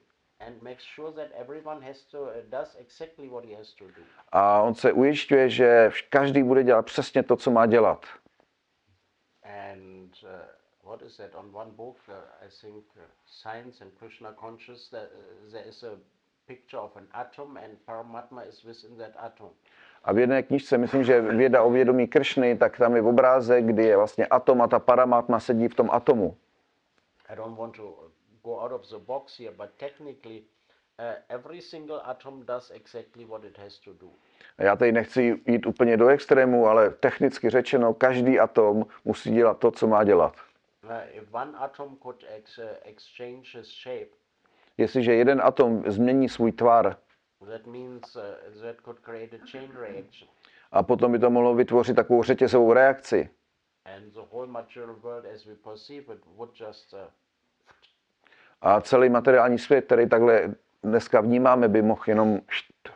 And makes sure that everyone has to uh, does exactly what he has to do. A on se ujišťuje, že každý bude dělat přesně to, co má dělat. And uh, what is that? On one book, uh, I think uh, Science and Krishna Conscious, that, uh, there is a picture of an atom, and Paramatma is within that atom. A v jedné knižce, myslím, že věda o vědomí Kršny, tak tam je obrázek, kdy je vlastně atom a ta paramatma sedí v tom atomu. I don't want to go out of the box here, but technically, uh, every single atom does exactly what it has to do. A já tady nechci jít úplně do extrému, ale technicky řečeno, každý atom musí dělat to, co má dělat. If one atom could ex- exchange its shape, Jestliže jeden atom změní svůj tvar that means uh, that could create a chain reaction, a potom by to mohlo vytvořit takovou řetězovou reakci, and the whole material world as we perceive it would just uh, a celý materiální svět, který takhle dneska vnímáme, by mohl jenom št.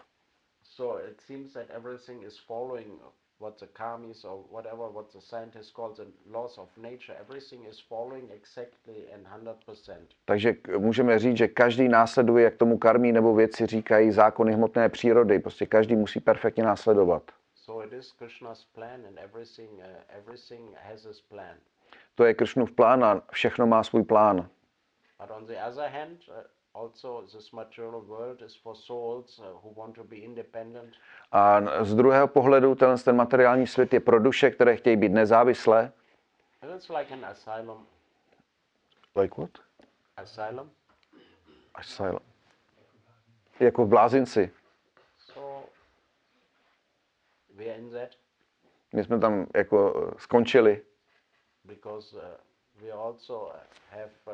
So it seems that everything is following what the karmis or whatever what the scientists call the laws of nature. Everything is following exactly and hundred percent. Takže k- můžeme říct, že každý následuje, jak tomu karmí nebo věci říkají, zákony hmotné přírody. Prostě každý musí perfektně následovat. So it is Krishna's plan, and everything uh, everything has his plan. To je Kršnův plán a všechno má svůj plán. But on the other hand, uh, also this material world is for souls who want to be independent. A z druhého pohledu ten, ten materiální svět je pro duše, které chtějí být nezávislé. And it's like an asylum. Like what? Asylum. Asylum. Jako v blázinci. So we are in that My jsme tam jako skončili, because uh, we also uh, have uh,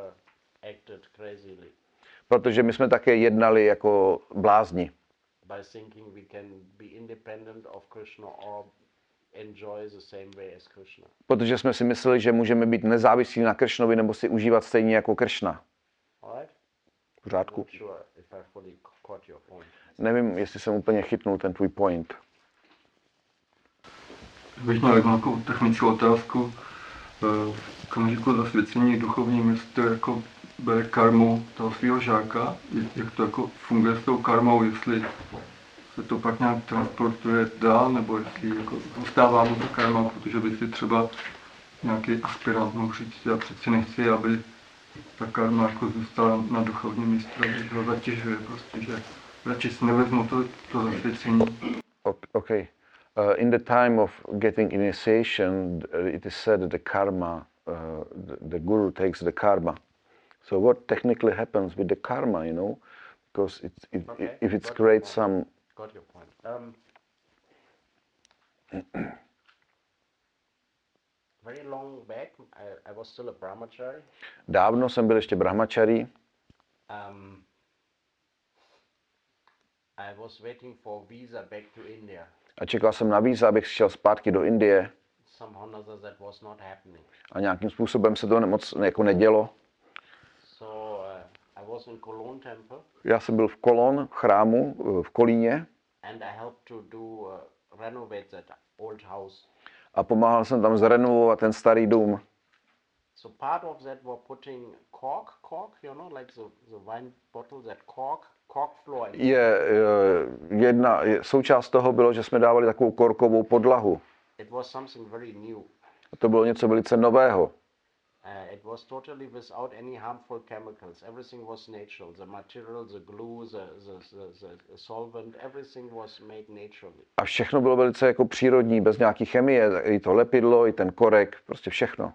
acted crazily protože my jsme také jednali jako blázni. by thinking we can be independent of Krishna or enjoy the same way as Krishna. Protože jsme si mysleli, že můžeme být nezávislí na Kršnovi nebo si užívat stejně jako Kršna. Right? V řádku. Not sure if I fully caught your point. Nevím, jestli jsem úplně chytnul ten tvůj point. Bych měl takovou technickou otázku. Eh, V okamžiku zasvěcení duchovním, jestli to jako bere karmu toho svého žáka, jak- to jako funguje s tou karmou, jestli se to pak nějak transportuje dál, nebo jestli jako zůstává mu ta karma, protože by si třeba nějaký aspirant mohl říct, já přeci nechci, aby ta karma jako zůstala na duchovním mistrovi, že ho zatěžuje prostě, že radši si nevezmu to, to zasvěcení. Ok- Okay. Uh, in the time of getting initiation, it is said that the karma, uh, the, the guru takes the karma. So what technically happens with the karma, you know? Because it's, it, Okay, if it's got your creates some, Got your point. Um, very long back, I, I was still a brahmachari. dávno jsem byl ještě brahmachari Um, I was waiting for visa back to India. a čekal jsem na víza, abych šel zpátky do Indie Somehow that was not happening. a nějakým způsobem se to moc jako nedělo. So uh, I was in Cologne temple Já jsem byl v Kolon, v chrámu, uh, v Kolíně and I helped to do uh, renovate that old house. a pomáhal jsem tam zrenovovat ten starý dům. So part of that were putting cork, cork, you know, like the, the wine bottle, that cork, cork floor. in. Je, eh, jedna, je, součást toho bylo, že jsme dávali takovou korkovou podlahu. It was something very new. A to bylo něco velice nového. Was totally without any harmful chemicals. Everything was natural. The material, the glue, the, the, the, the solvent, everything was made naturally. A všechno bylo velice jako přírodní, bez nějaký chemie, i to lepidlo, i ten korek, prostě všechno.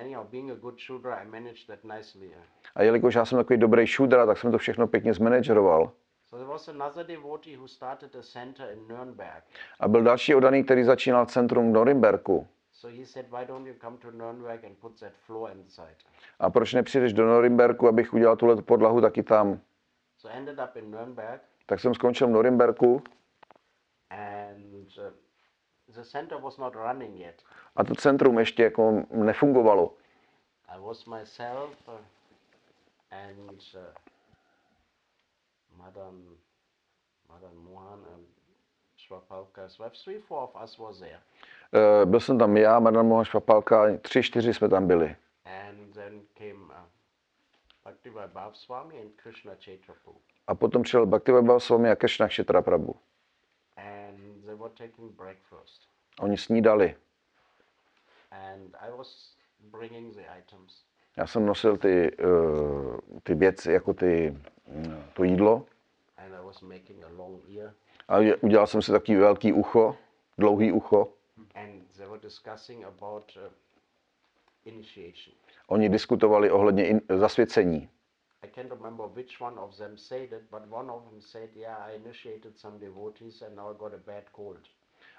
Anyhow, being a good shooter, I managed that nicely. A jelikož já jsem takový dobrý shooter, tak jsem to všechno pěkně zmanageroval. So there was another devotee who started a center in Nuremberg. A byl další odaný, který začínal centrum v Norimberku. So he said, why don't you come to Nuremberg and put that floor inside? A proč nepřijdeš do Norimberku, abych udělal tuhle podlahu taky tam? So I ended up in Nuremberg Tak jsem skončil v Norimberku and uh, the center was not running yet. a to centrum ještě jako nefungovalo. I was myself uh, and uh, Madan, Madan Mohan and Shwapalka's wife, three, four of us was there. Eh, Byl jsem tam já, Madame Moha Švapalka, tři, čtyři jsme tam byli. And then came uh, Bhaktivai Bhav Swami and Krishna Chaitra A potom přijel Bhaktivibhav Swami a Krishna Kshitra Prabhu. And they were taking breakfast. Oni snídali. And I was bringing the items. Já jsem nosil ty, eh, ty věci, jako ty, mm, to jídlo. And I was making a long ear. A udělal jsem si takový velký ucho, dlouhý ucho. Uh. Oni diskutovali ohledně in, zasvěcení. I can't remember which one of them said it, but one of them said, "Yeah, I initiated some devotees, and now I got a bad cold."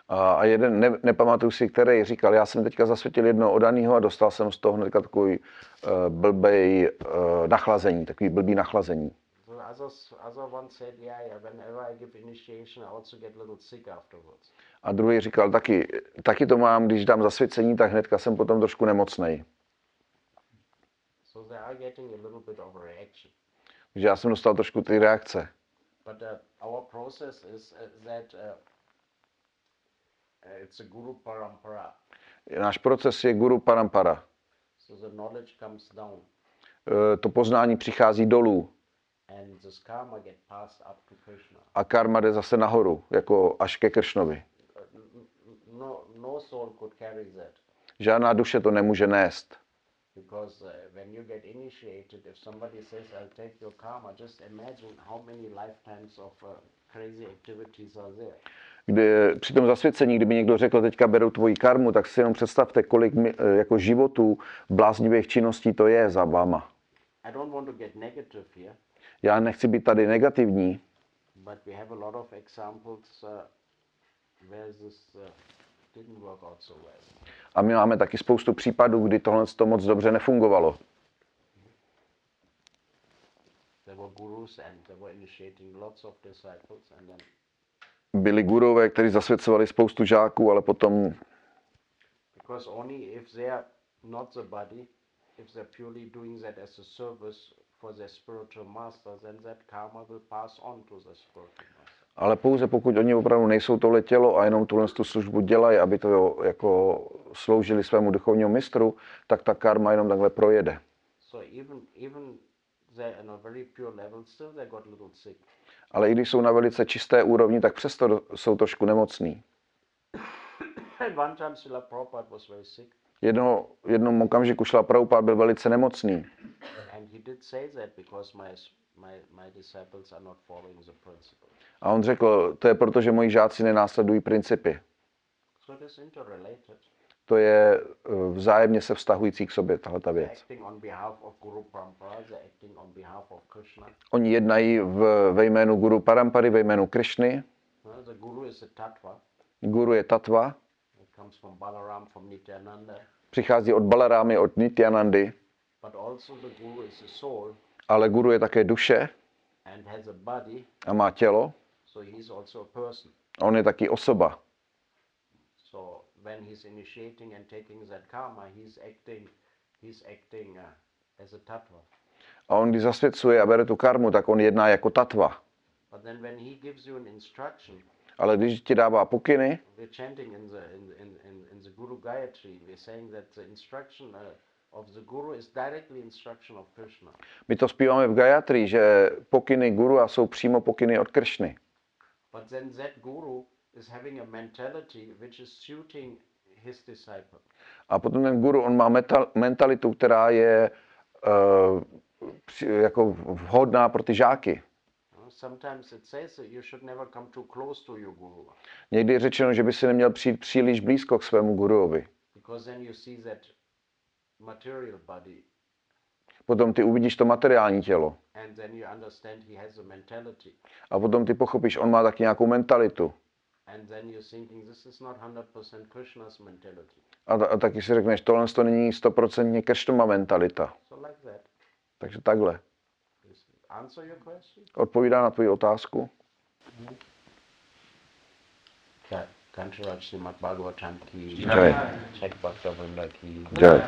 A, a jeden, ne, nepamatuju si, který říkal, já jsem teďka zasvětil jednoho odaného a dostal jsem z toho hnedka takový uh, blbej uh, nachlazení, takový blbý nachlazení. The others, other one said, "Yeah, yeah. Whenever I give initiation, I also get a little sick afterwards." A druhý říkal, taky, taky to mám, když dám zasvěcení, tak hnedka jsem potom trošku nemocnej. So they are getting a little bit of a reaction. Takže já jsem dostal trošku ty reakce. But uh, our process is uh, that uh, uh, it's a guru parampara. Náš proces je guru parampara. So the knowledge comes down, Eh, To poznání přichází dolů a karma jde zase nahoru, jako až ke Kršnovi. Uh, no, no soul could carry that. Žádná duše to nemůže nést. Because uh, when you get initiated, if somebody says, I'll take your karma, just imagine how many lifetimes of uh, crazy activities are there. Kdy, při tom zasvěcení, kdyby někdo řekl, teďka beru tvoji karmu, tak si jenom představte, kolik mi, eh, jako životů bláznivých činností to je za váma. I don't want to get negative here, Já nechci být tady negativní, but we have a lot of examples where this didn't work out so well. a my máme taky spoustu případů, kdy tohle to moc dobře nefungovalo. Byli gurové, kteří zasvěcovali spoustu žáků, ale potom, because only if they are not the body, if they're purely doing that as a service for their spiritual master, then that karma will pass on to the spiritual master. ale pouze pokud oni opravdu nejsou tohle tělo a jenom tuhle tu službu dělají, aby to jako sloužili svému duchovnímu mistru, tak ta karma jenom takhle projede. Ale i když jsou na velice čisté úrovni, tak přesto jsou trošku nemocní. Jedno, jednom okamžiku šla Prabhupada byl velice nemocný. A on řekl, to je proto, že moji žáci nenásledují principy. To je eh, vzájemně se vztahující k sobě, tahle ta věc. Oni jednají v, ve jménu Guru Parampary, ve jménu Krishny. Guru je Tatva, přichází od Balarámy, od Nityanandy, ale Guru je také duše a má tělo. a on je taky osoba. Uh. A on, když zasvěcuje a bere tu karmu, tak on jedná jako Tatva. Ale když ti dává pokyny, uh, my to zpíváme v Gayatri, že pokyny Guru a jsou přímo pokyny od Kršny. A potom ten guru, on má mentalitu, která je uh, jako vhodná pro ty žáky. Někdy je řečeno, že by si neměl přijít příliš blízko k svému guruovi. because then you see that material body Potom ty uvidíš to materiální tělo. and then you understand he has a mentality A potom ty pochopíš, on má taky nějakou mentalitu. and then you're thinking this is not 100% Krishna's mentality. A, a taky si řekneš, tohle to není stoprocentně Kršnova mentalita. So like that. Takže takhle. Is answer your question? Odpovídá na tvoji otázku? Jai. Jai.